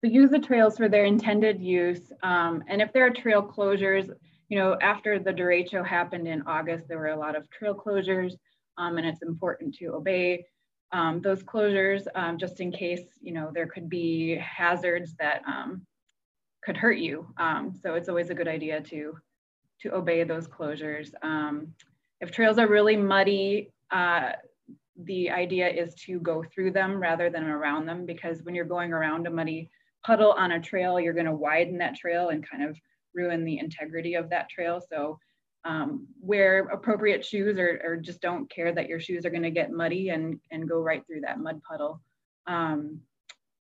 so use the trails for their intended use. Um, and if there are trail closures, you know, after the derecho happened in August, there were a lot of trail closures um, and it's important to obey um, those closures um, just in case, you know, there could be hazards that um, could hurt you. Um, so it's always a good idea to, to obey those closures. Um, if trails are really muddy, uh, the idea is to go through them rather than around them because when you're going around a muddy puddle on a trail, you're gonna widen that trail and kind of ruin the integrity of that trail. So um, wear appropriate shoes or, or, just don't care that your shoes are going to get muddy and, and go right through that mud puddle. Um,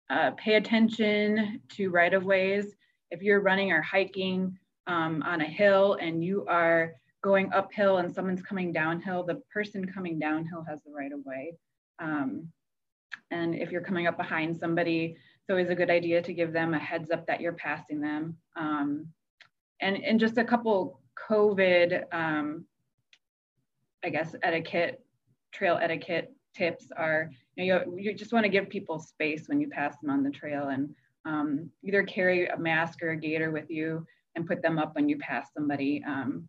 uh, pay attention to right of ways. If you're running or hiking um, on a hill and you are going uphill and someone's coming downhill, the person coming downhill has the right of way. Um, and if you're coming up behind somebody, it's always a good idea to give them a heads up that you're passing them. Um, and, and just a couple COVID, um, I guess, etiquette, trail etiquette tips are, you, know, you, you just want to give people space when you pass them on the trail and um, either carry a mask or a gaiter with you and put them up when you pass somebody. Um,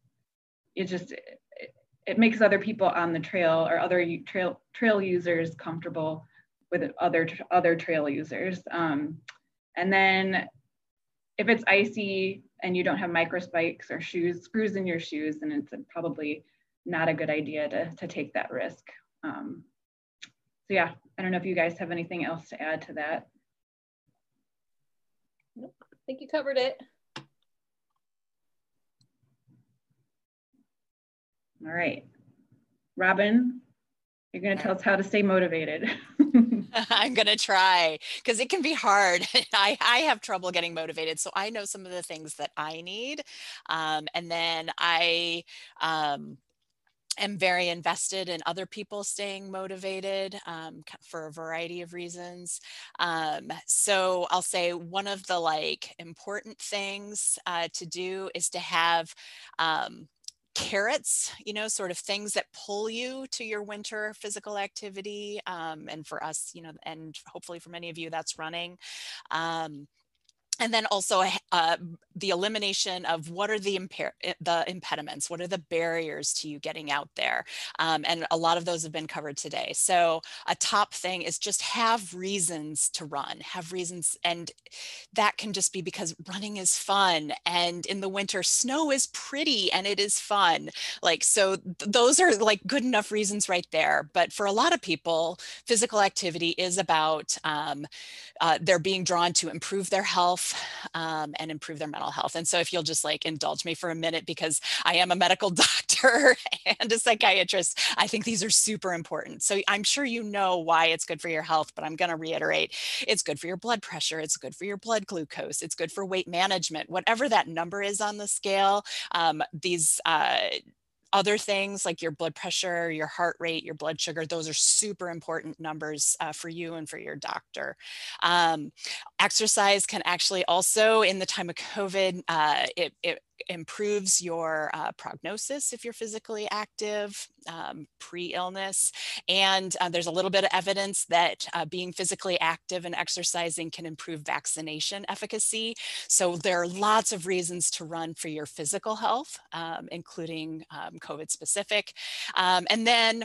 it just, it, it, makes other people on the trail or other trail, trail users comfortable with other, other trail users. Um, and then if it's icy, and you don't have micro spikes or shoes, screws in your shoes, and it's probably not a good idea to, to take that risk. Um, so yeah, I don't know if you guys have anything else to add to that. Nope, I think you covered it. All right, Robin, you're going to tell us how to stay motivated. I'm going to try because it can be hard. I, I have trouble getting motivated. So I know some of the things that I need. Um, and then I, um, am very invested in other people staying motivated um, for a variety of reasons. Um, so I'll say one of the like important things uh, to do is to have um, carrots, you know, sort of things that pull you to your winter physical activity. Um, and for us, you know, and hopefully for many of you, that's running. Um, and then also uh, the elimination of what are the the impediments what are the barriers to you getting out there um, and a lot of those have been covered today. So a top thing is just have reasons to run have reasons and that can just be because running is fun and in the winter snow is pretty and it is fun. Like so th those are like good enough reasons right there but for a lot of people physical activity is about um, uh, they're being drawn to improve their health um, and improve their mental health. And so if you'll just like indulge me for a minute, because I am a medical doctor and a psychiatrist, I think these are super important. So I'm sure you know why it's good for your health, but I'm going to reiterate it's good for your blood pressure, it's good for your blood glucose, it's good for weight management, whatever that number is on the scale. Um, these uh, other things like your blood pressure, your heart rate, your blood sugar, those are super important numbers uh, for you and for your doctor. Um, exercise can actually also, in the time of COVID, uh, it, it improves your uh, prognosis if you're physically active um, pre-illness and uh, there's a little bit of evidence that uh, being physically active and exercising can improve vaccination efficacy. So there are lots of reasons to run for your physical health um, including um, covid specific. Um, and then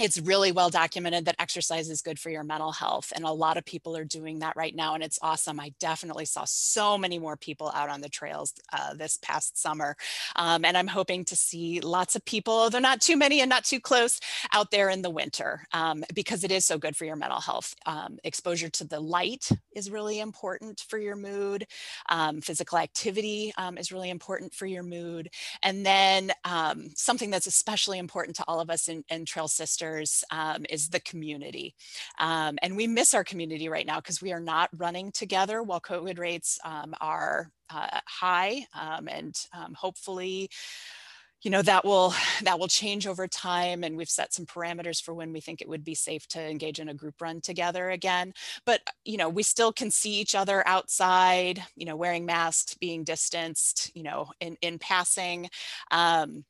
it's really well documented that exercise is good for your mental health and a lot of people are doing that right now and it's awesome. I definitely saw so many more people out on the trails uh, this past summer um, and i'm hoping to see lots of people although not too many and not too close out there in the winter um, because it is so good for your mental health. Um, exposure to the light is really important for your mood um, physical activity um, is really important for your mood and then um, something that's especially important to all of us in, in trail sisters um, is the community. Um, and we miss our community right now because we are not running together while COVID rates um, are uh, high um, and um, hopefully you know that will that will change over time and we've set some parameters for when we think it would be safe to engage in a group run together again but you know we still can see each other outside you know wearing masks being distanced you know in in passing um,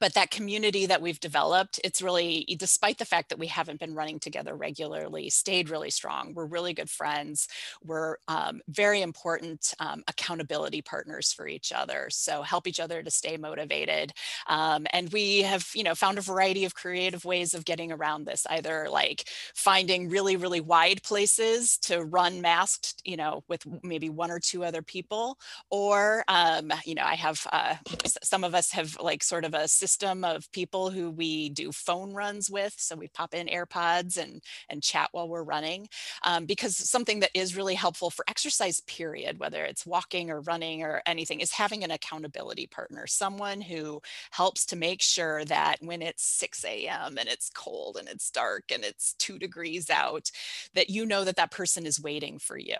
but that community that we've developed, it's really, despite the fact that we haven't been running together regularly, stayed really strong. We're really good friends. We're um, very important um, accountability partners for each other. So help each other to stay motivated. Um, and we have, you know, found a variety of creative ways of getting around this, either like finding really, really wide places to run masked, you know, with maybe one or two other people, or, um, you know, I have, uh, some of us have like sort of a system of people who we do phone runs with. So we pop in AirPods and, and chat while we're running. Um, because something that is really helpful for exercise period, whether it's walking or running or anything, is having an accountability partner, someone who helps to make sure that when it's 6 a.m. and it's cold and it's dark and it's two degrees out, that you know that that person is waiting for you.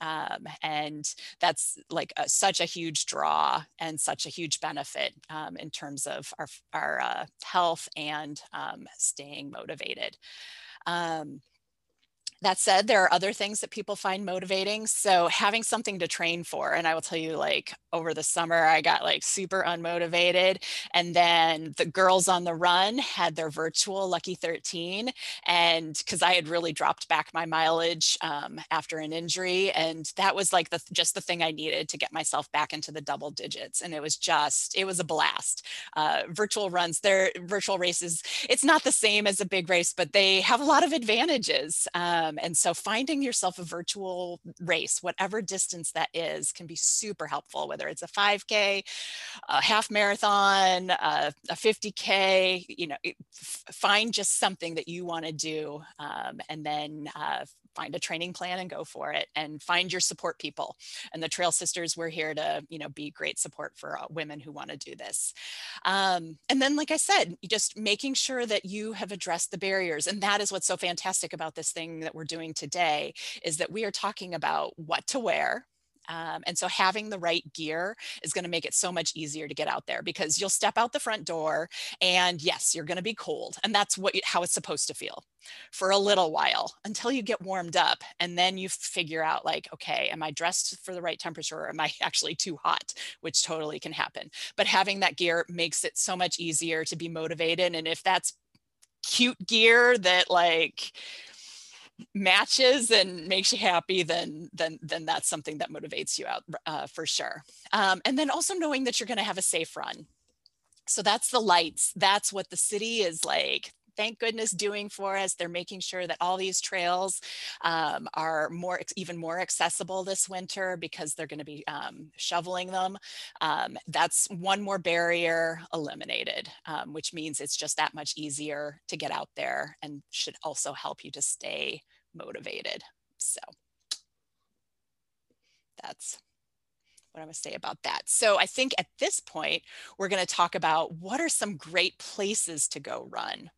Um, and that's like a, such a huge draw and such a huge benefit um, in terms of our, our uh, health and um, staying motivated. That said, there are other things that people find motivating. So having something to train for, and I will tell you like over the summer, I got like super unmotivated. And then the girls on the run had their virtual Lucky 13. And because I had really dropped back my mileage um, after an injury. And that was like the just the thing I needed to get myself back into the double digits. And it was just, it was a blast. Uh, virtual runs, their virtual races, it's not the same as a big race, but they have a lot of advantages. Um, um, and so finding yourself a virtual race, whatever distance that is, can be super helpful, whether it's a 5K, a half marathon, a 50K, you know, find just something that you want to do um, and then uh, find a training plan and go for it and find your support people. And the Trail Sisters, we're here to, you know, be great support for uh, women who want to do this. Um, and then, like I said, just making sure that you have addressed the barriers. And that is what's so fantastic about this thing that we're doing today is that we are talking about what to wear, um, and so having the right gear is going to make it so much easier to get out there because you'll step out the front door and yes, you're going to be cold. And that's what how it's supposed to feel for a little while until you get warmed up. And then you figure out like, okay, am I dressed for the right temperature or am I actually too hot, which totally can happen. But having that gear makes it so much easier to be motivated. And if that's cute gear that like matches and makes you happy, then then then that's something that motivates you out uh, for sure. Um, and then also knowing that you're going to have a safe run. So that's the lights. That's what the city is like thank goodness doing for us. They're making sure that all these trails um, are more even more accessible this winter because they're going to be um, shoveling them. Um, that's one more barrier eliminated, um, which means it's just that much easier to get out there and should also help you to stay motivated. So that's what I'm going to say about that. So I think at this point, we're going to talk about what are some great places to go run.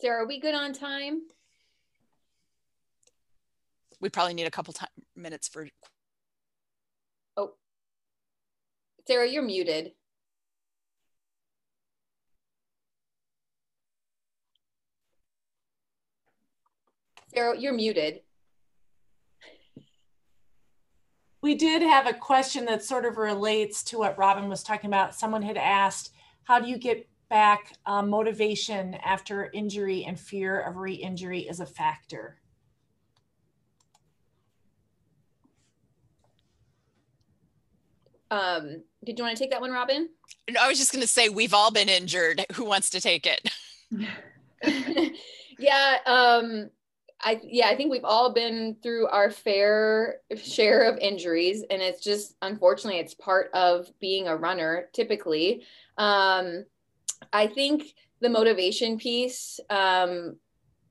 Sarah, are we good on time? We probably need a couple time, minutes for. Oh, Sarah, you're muted. Sarah, you're muted. We did have a question that sort of relates to what Robin was talking about. Someone had asked, how do you get back um, motivation after injury and fear of re-injury is a factor. Um, did you want to take that one, Robin? No, I was just going to say we've all been injured. Who wants to take it? yeah, um, I yeah, I think we've all been through our fair share of injuries, and it's just unfortunately it's part of being a runner. Typically, um, I think the motivation piece um,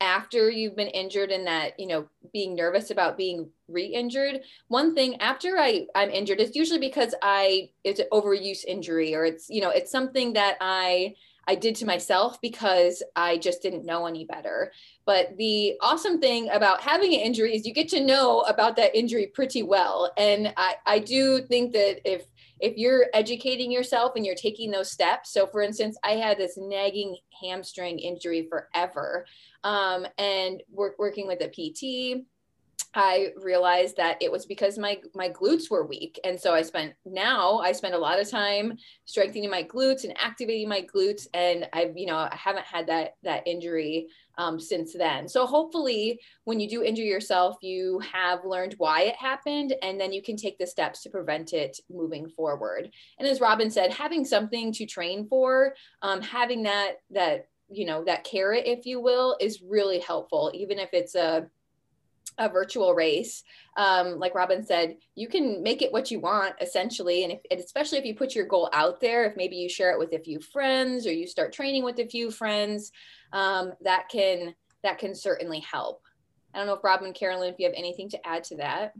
after you've been injured and that you know being nervous about being re-injured one thing after i i'm injured it's usually because i it's an overuse injury or it's you know it's something that i i did to myself because i just didn't know any better. But the awesome thing about having an injury is you get to know about that injury pretty well. And i i do think that if if you're educating yourself and you're taking those steps so for instance i had this nagging hamstring injury forever um, and work, working with a pt I realized that it was because my my glutes were weak, and so I spent now I spend a lot of time strengthening my glutes and activating my glutes, and I've you know I haven't had that that injury um, since then. So hopefully, when you do injure yourself, you have learned why it happened, and then you can take the steps to prevent it moving forward. And as Robin said, having something to train for, um, having that that you know that carrot, if you will, is really helpful, even if it's a a virtual race um, like robin said you can make it what you want essentially and, if, and especially if you put your goal out there if maybe you share it with a few friends or you start training with a few friends um, that can that can certainly help i don't know if robin and carolyn if you have anything to add to that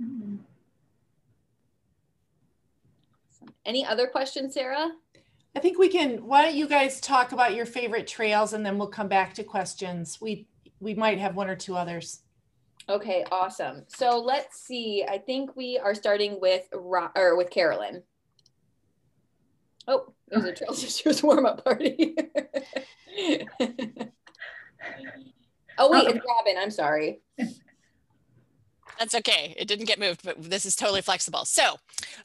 mm-hmm. any other questions sarah I think we can, why don't you guys talk about your favorite trails and then we'll come back to questions. We we might have one or two others. Okay, awesome. So let's see. I think we are starting with or with Carolyn. Oh, there's a Trail Sisters warm up party. oh wait, it's Robin. I'm sorry. That's okay. It didn't get moved, but this is totally flexible. So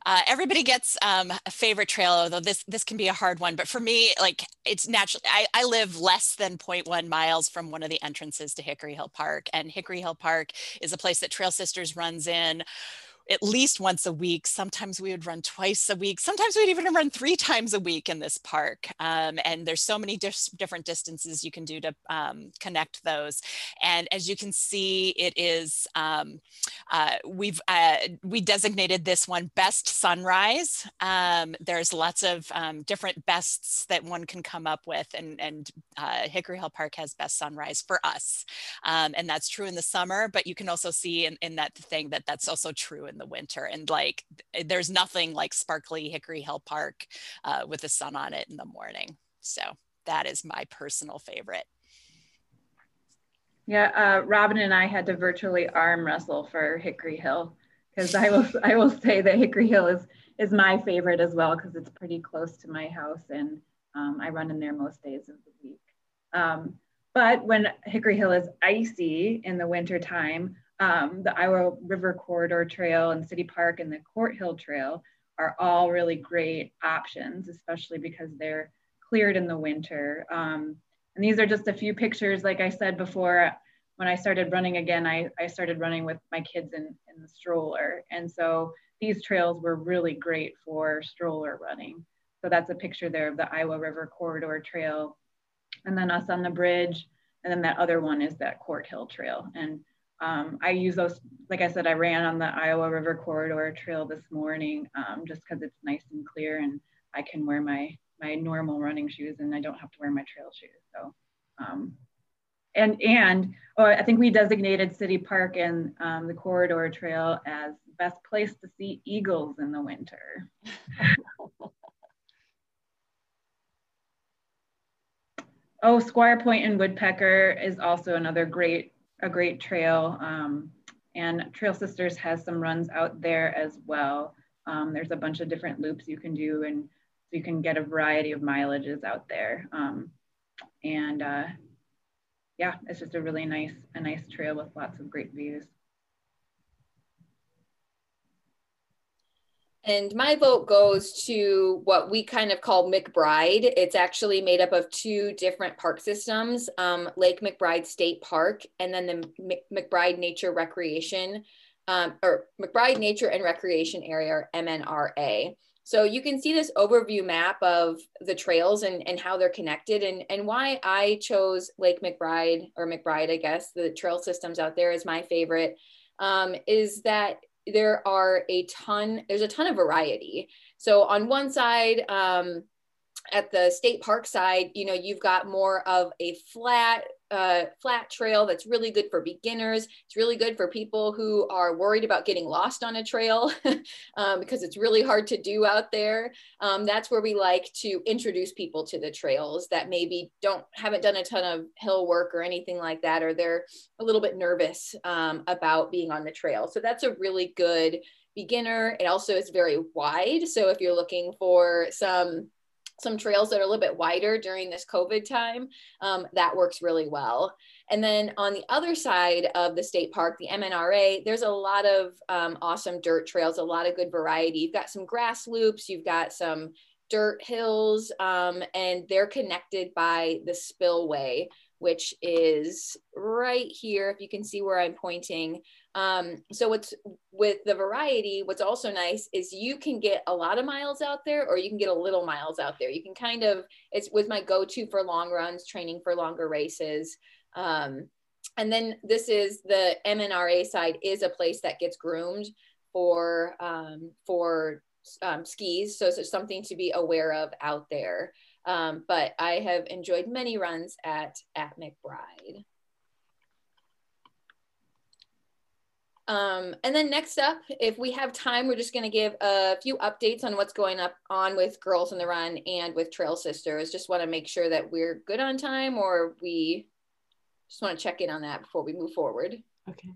uh, everybody gets um, a favorite trail, although this this can be a hard one. But for me, like it's naturally, I, I live less than 0.1 miles from one of the entrances to Hickory Hill Park. And Hickory Hill Park is a place that Trail Sisters runs in at least once a week. Sometimes we would run twice a week. Sometimes we'd even run three times a week in this park. Um, and there's so many dis different distances you can do to um, connect those. And as you can see, it is, um, uh, we've, uh, we designated this one Best Sunrise. Um, there's lots of um, different bests that one can come up with and, and uh, Hickory Hill Park has Best Sunrise for us. Um, and that's true in the summer, but you can also see in, in that thing that that's also true in the winter. And like, there's nothing like sparkly Hickory Hill Park uh, with the sun on it in the morning. So that is my personal favorite. Yeah, uh, Robin and I had to virtually arm wrestle for Hickory Hill because I will I will say that Hickory Hill is is my favorite as well because it's pretty close to my house and um, I run in there most days of the week. Um, but when Hickory Hill is icy in the winter time, um, the Iowa River Corridor Trail and City Park and the Court Hill Trail are all really great options, especially because they're cleared in the winter. Um, and these are just a few pictures. Like I said before, when I started running again, I, I started running with my kids in, in the stroller. And so these trails were really great for stroller running. So that's a picture there of the Iowa River Corridor Trail and then us on the bridge. And then that other one is that Court Hill Trail. And um, I use those, like I said, I ran on the Iowa River Corridor Trail this morning um, just because it's nice and clear and I can wear my, my normal running shoes and I don't have to wear my trail shoes. So, um, and, and oh, I think we designated City Park and um, the Corridor Trail as best place to see eagles in the winter. Oh, Squire Point and Woodpecker is also another great, a great trail. Um, and Trail Sisters has some runs out there as well. Um, there's a bunch of different loops you can do and so you can get a variety of mileages out there. Um, and uh, yeah, it's just a really nice, a nice trail with lots of great views. And my vote goes to what we kind of call Macbride. It's actually made up of two different park systems um, Lake Macbride State Park and then the Macbride Nature Recreation um, or Macbride Nature and Recreation Area, or MNRA. So you can see this overview map of the trails and, and how they're connected and, and why I chose Lake Macbride or Macbride, I guess, the trail systems out there is my favorite, um, is that there are a ton, there's a ton of variety. So on one side, um, at the state park side, you know, you've got more of a flat, uh, flat trail that's really good for beginners. It's really good for people who are worried about getting lost on a trail um, because it's really hard to do out there. Um, that's where we like to introduce people to the trails that maybe don't haven't done a ton of hill work or anything like that, or they're a little bit nervous um, about being on the trail. So that's a really good beginner. It also is very wide. So if you're looking for some some trails that are a little bit wider during this COVID time, um, that works really well. And then on the other side of the state park, the MNRA, there's a lot of um, awesome dirt trails, a lot of good variety. You've got some grass loops, you've got some dirt hills, um, and they're connected by the spillway, which is right here. If you can see where I'm pointing, um, so what's with the variety, what's also nice is you can get a lot of miles out there or you can get a little miles out there. You can kind of, it's with my go-to for long runs, training for longer races. Um, and then this is the MNRA side is a place that gets groomed for, um, for um, skis. So it's something to be aware of out there. Um, but I have enjoyed many runs at, at Macbride. Um, and then next up, if we have time, we're just going to give a few updates on what's going up on with Girls on the Run and with Trail Sisters. Just want to make sure that we're good on time or we just want to check in on that before we move forward. Okay.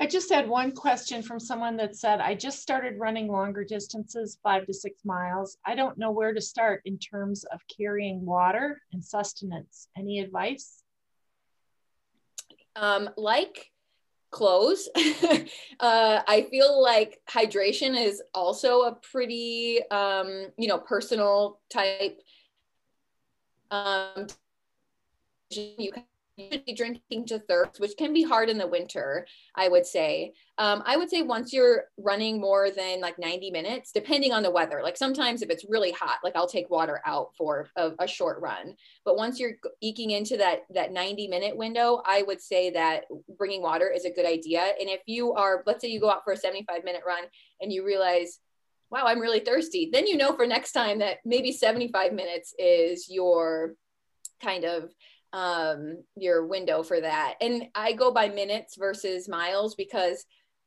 I just had one question from someone that said, I just started running longer distances, five to six miles. I don't know where to start in terms of carrying water and sustenance. Any advice? Um, like clothes, uh, I feel like hydration is also a pretty, um, you know, personal type. Um, you should be drinking to thirst, which can be hard in the winter, I would say. Um, I would say once you're running more than like 90 minutes, depending on the weather, like sometimes if it's really hot, like I'll take water out for a, a short run. But once you're eking into that, that 90 minute window, I would say that bringing water is a good idea. And if you are, let's say you go out for a 75 minute run and you realize, wow, I'm really thirsty, then you know for next time that maybe 75 minutes is your kind of um, your window for that. And I go by minutes versus miles because,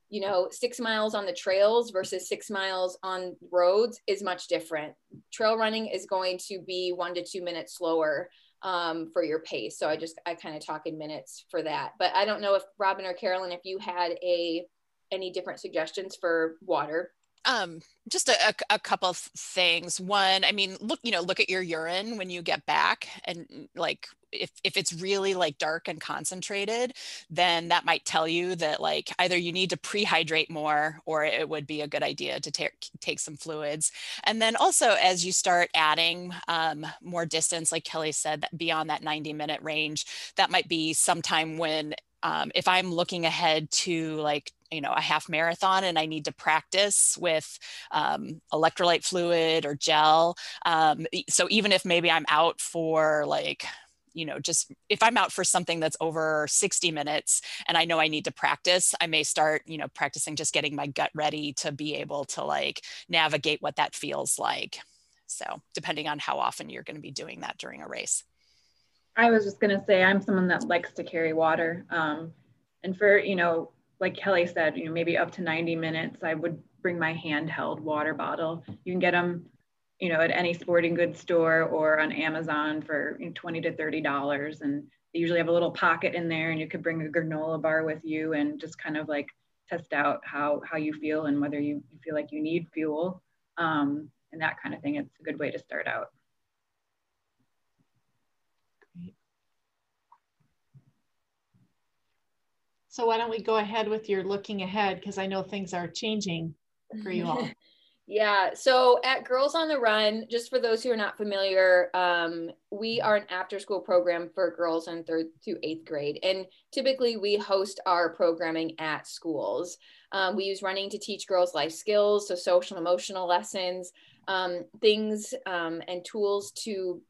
you know, six miles on the trails versus six miles on roads is much different. Trail running is going to be one to two minutes slower um, for your pace. So I just, I kind of talk in minutes for that. But I don't know if Robin or Carolyn, if you had a, any different suggestions for water um just a, a, couple of things. One i mean look you know look at your urine when you get back and mm, like if, if it's really like dark and concentrated then that might tell you that like either you need to prehydrate more or it would be a good idea to take take some fluids. And then also as you start adding um, more distance like kelly said that beyond that 90 minute range that might be sometime when um, if i'm looking ahead to like you know a half marathon and i need to practice with um, electrolyte fluid or gel um, so even if maybe i'm out for like you know just if i'm out for something that's over 60 minutes and i know i need to practice i may start you know practicing just getting my gut ready to be able to like navigate what that feels like. So depending on how often you're going to be doing that during a race i was just going to say i'm someone that likes to carry water um, and for you know like Kelly said, you know, maybe up to 90 minutes, I would bring my handheld water bottle. You can get them, you know, at any sporting goods store or on Amazon for you know, 20 to $30. And they usually have a little pocket in there and you could bring a granola bar with you and just kind of like test out how, how you feel and whether you, you feel like you need fuel um, and that kind of thing. It's a good way to start out. So why don't we go ahead with your looking ahead because I know things are changing for you all. yeah. So at Girls on the Run, just for those who are not familiar, um, we are an after school program for girls in third through eighth grade. And typically we host our programming at schools. Um, we use running to teach girls life skills, so social emotional lessons, um, things um, and tools to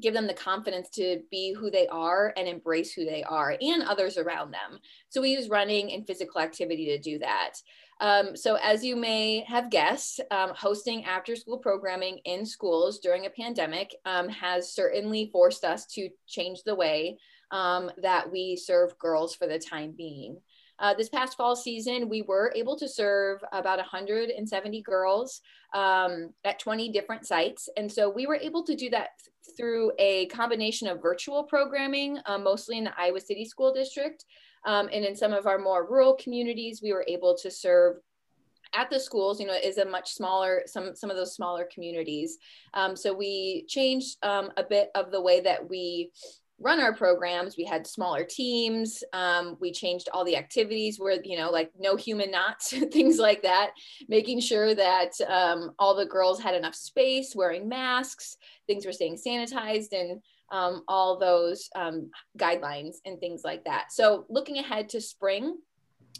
give them the confidence to be who they are and embrace who they are and others around them. So we use running and physical activity to do that. Um, so as you may have guessed, um, hosting after school programming in schools during a pandemic um, has certainly forced us to change the way um, that we serve girls for the time being. Uh, this past fall season, we were able to serve about 170 girls um, at 20 different sites. And so we were able to do that through a combination of virtual programming, um, mostly in the Iowa City School District. Um, and in some of our more rural communities, we were able to serve at the schools, you know, is a much smaller, some, some of those smaller communities. Um, so we changed um, a bit of the way that we run our programs. We had smaller teams. Um, we changed all the activities where you know like no human knots things like that making sure that um, all the girls had enough space wearing masks things were staying sanitized and um, all those um, guidelines and things like that. So looking ahead to spring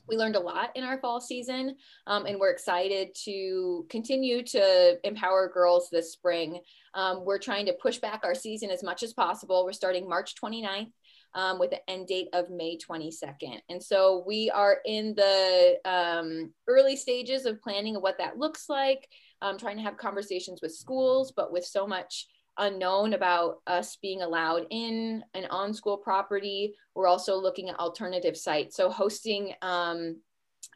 we learned a lot in our fall season um, and we're excited to continue to empower girls this spring. Um, we're trying to push back our season as much as possible. We're starting march 29th um, with an end date of may 22nd and so we are in the um, early stages of planning of what that looks like um, trying to have conversations with schools but with so much unknown about us being allowed in an on school property. We're also looking at alternative sites. So hosting um,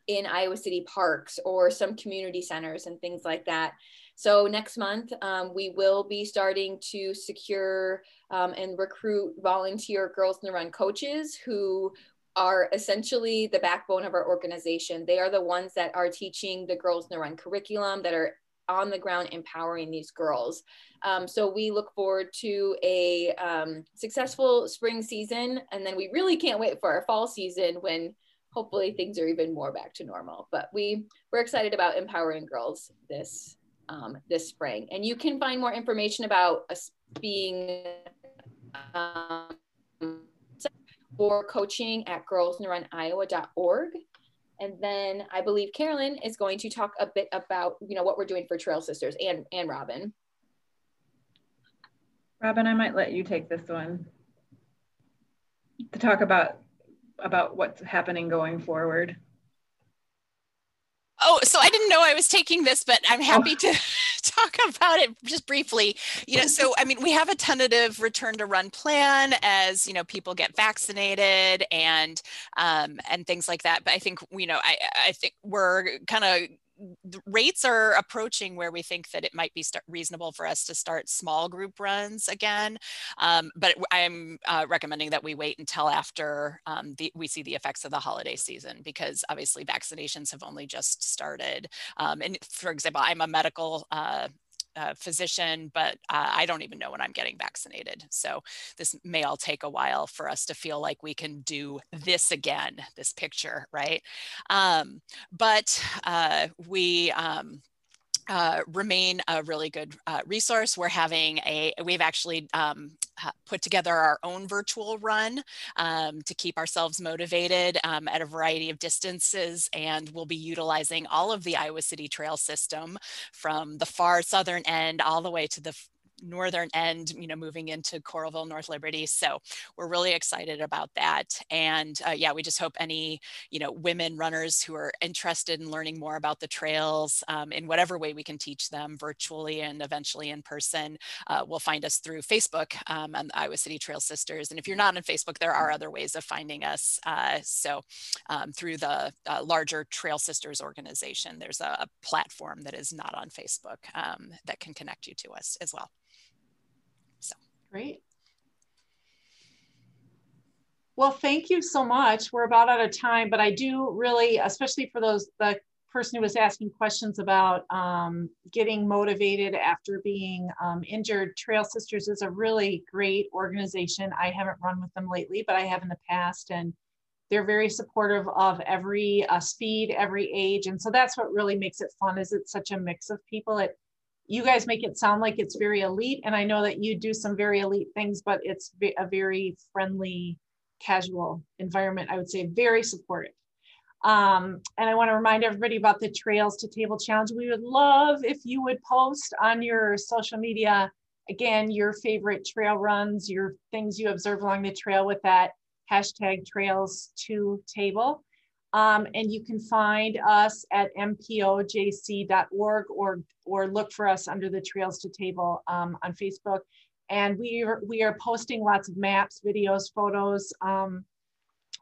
in Iowa City parks or some community centers and things like that. So next month, um, we will be starting to secure um, and recruit volunteer Girls on the Run coaches who are essentially the backbone of our organization. They are the ones that are teaching the Girls on the Run curriculum, that are on the ground empowering these girls. Um, so we look forward to a um, successful spring season, and then we really can't wait for our fall season when hopefully things are even more back to normal. But we we're excited about empowering girls this um, this spring, and you can find more information about us being um, or coaching at girlsontheruniowa.org. And then I believe Carolyn is going to talk a bit about, you know, what we're doing for Trail Sisters and, and Robin. Robin, I might let you take this one to talk about about what's happening going forward. Oh, so I didn't know I was taking this, but I'm happy oh. to talk about it just briefly. You know, so I mean, we have a tentative return to run plan as you know people get vaccinated and um, and things like that. But I think you know, I I think we're kind of rates are approaching where we think that it might be reasonable for us to start small group runs again. Um, but I'm uh, recommending that we wait until after um, the, we see the effects of the holiday season because obviously vaccinations have only just started. Um, and for example, I'm a medical uh, uh, physician, but uh, I don't even know when I'm getting vaccinated. So this may all take a while for us to feel like we can do this again, this picture, right? Um, but uh, we, um, uh, remain a really good uh, resource. We're having a, we've actually um, put together our own virtual run um, to keep ourselves motivated um, at a variety of distances. And we'll be utilizing all of the Iowa City Trail system from the far southern end all the way to the northern end, you know, moving into Coralville, North Liberty. So we're really excited about that. And uh, yeah, we just hope any, you know, women runners who are interested in learning more about the trails um, in whatever way we can teach them virtually and eventually in person uh, will find us through Facebook um, and the Iowa City Trail Sisters. And if you're not on Facebook, there are other ways of finding us. Uh, so um, through the uh, larger Trail Sisters organization, there's a, a, platform that is not on Facebook um, that can connect you to us as well. Great. Well, thank you so much. We're about out of time, but I do really, especially for those, the person who was asking questions about um, getting motivated after being um, injured, Trail Sisters is a really great organization. I haven't run with them lately, but I have in the past. And they're very supportive of every uh, speed, every age. And so that's what really makes it fun is it's such a mix of people. It you guys make it sound like it's very elite and i know that you do some very elite things but it's a very friendly casual environment i would say very supportive. Um, and i want to remind everybody about the trails to table challenge. We would love if you would post on your social media again your favorite trail runs your things you observe along the trail with that hashtag trails to table um, and you can find us at mpojc.org or, or look for us under the Trails to Table um, on Facebook. And we are, we are posting lots of maps, videos, photos. Um,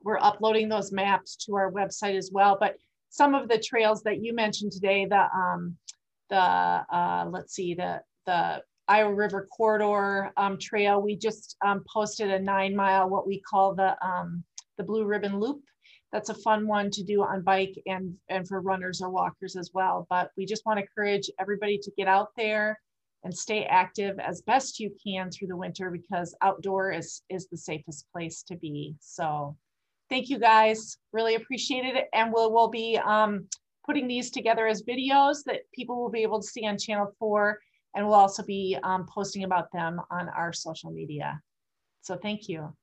we're uploading those maps to our website as well. But some of the trails that you mentioned today, the, um, the uh, let's see, the, the Iowa River Corridor um, Trail, we just um, posted a nine mile, what we call the, the Blue Ribbon Loop that's a fun one to do on bike and, and for runners or walkers as well. But we just want to encourage everybody to get out there and stay active as best you can through the winter because outdoor is, is the safest place to be. So thank you guys, really appreciate it. And we'll, we'll be um, putting these together as videos that people will be able to see on channel four. And we'll also be um, posting about them on our social media. So thank you.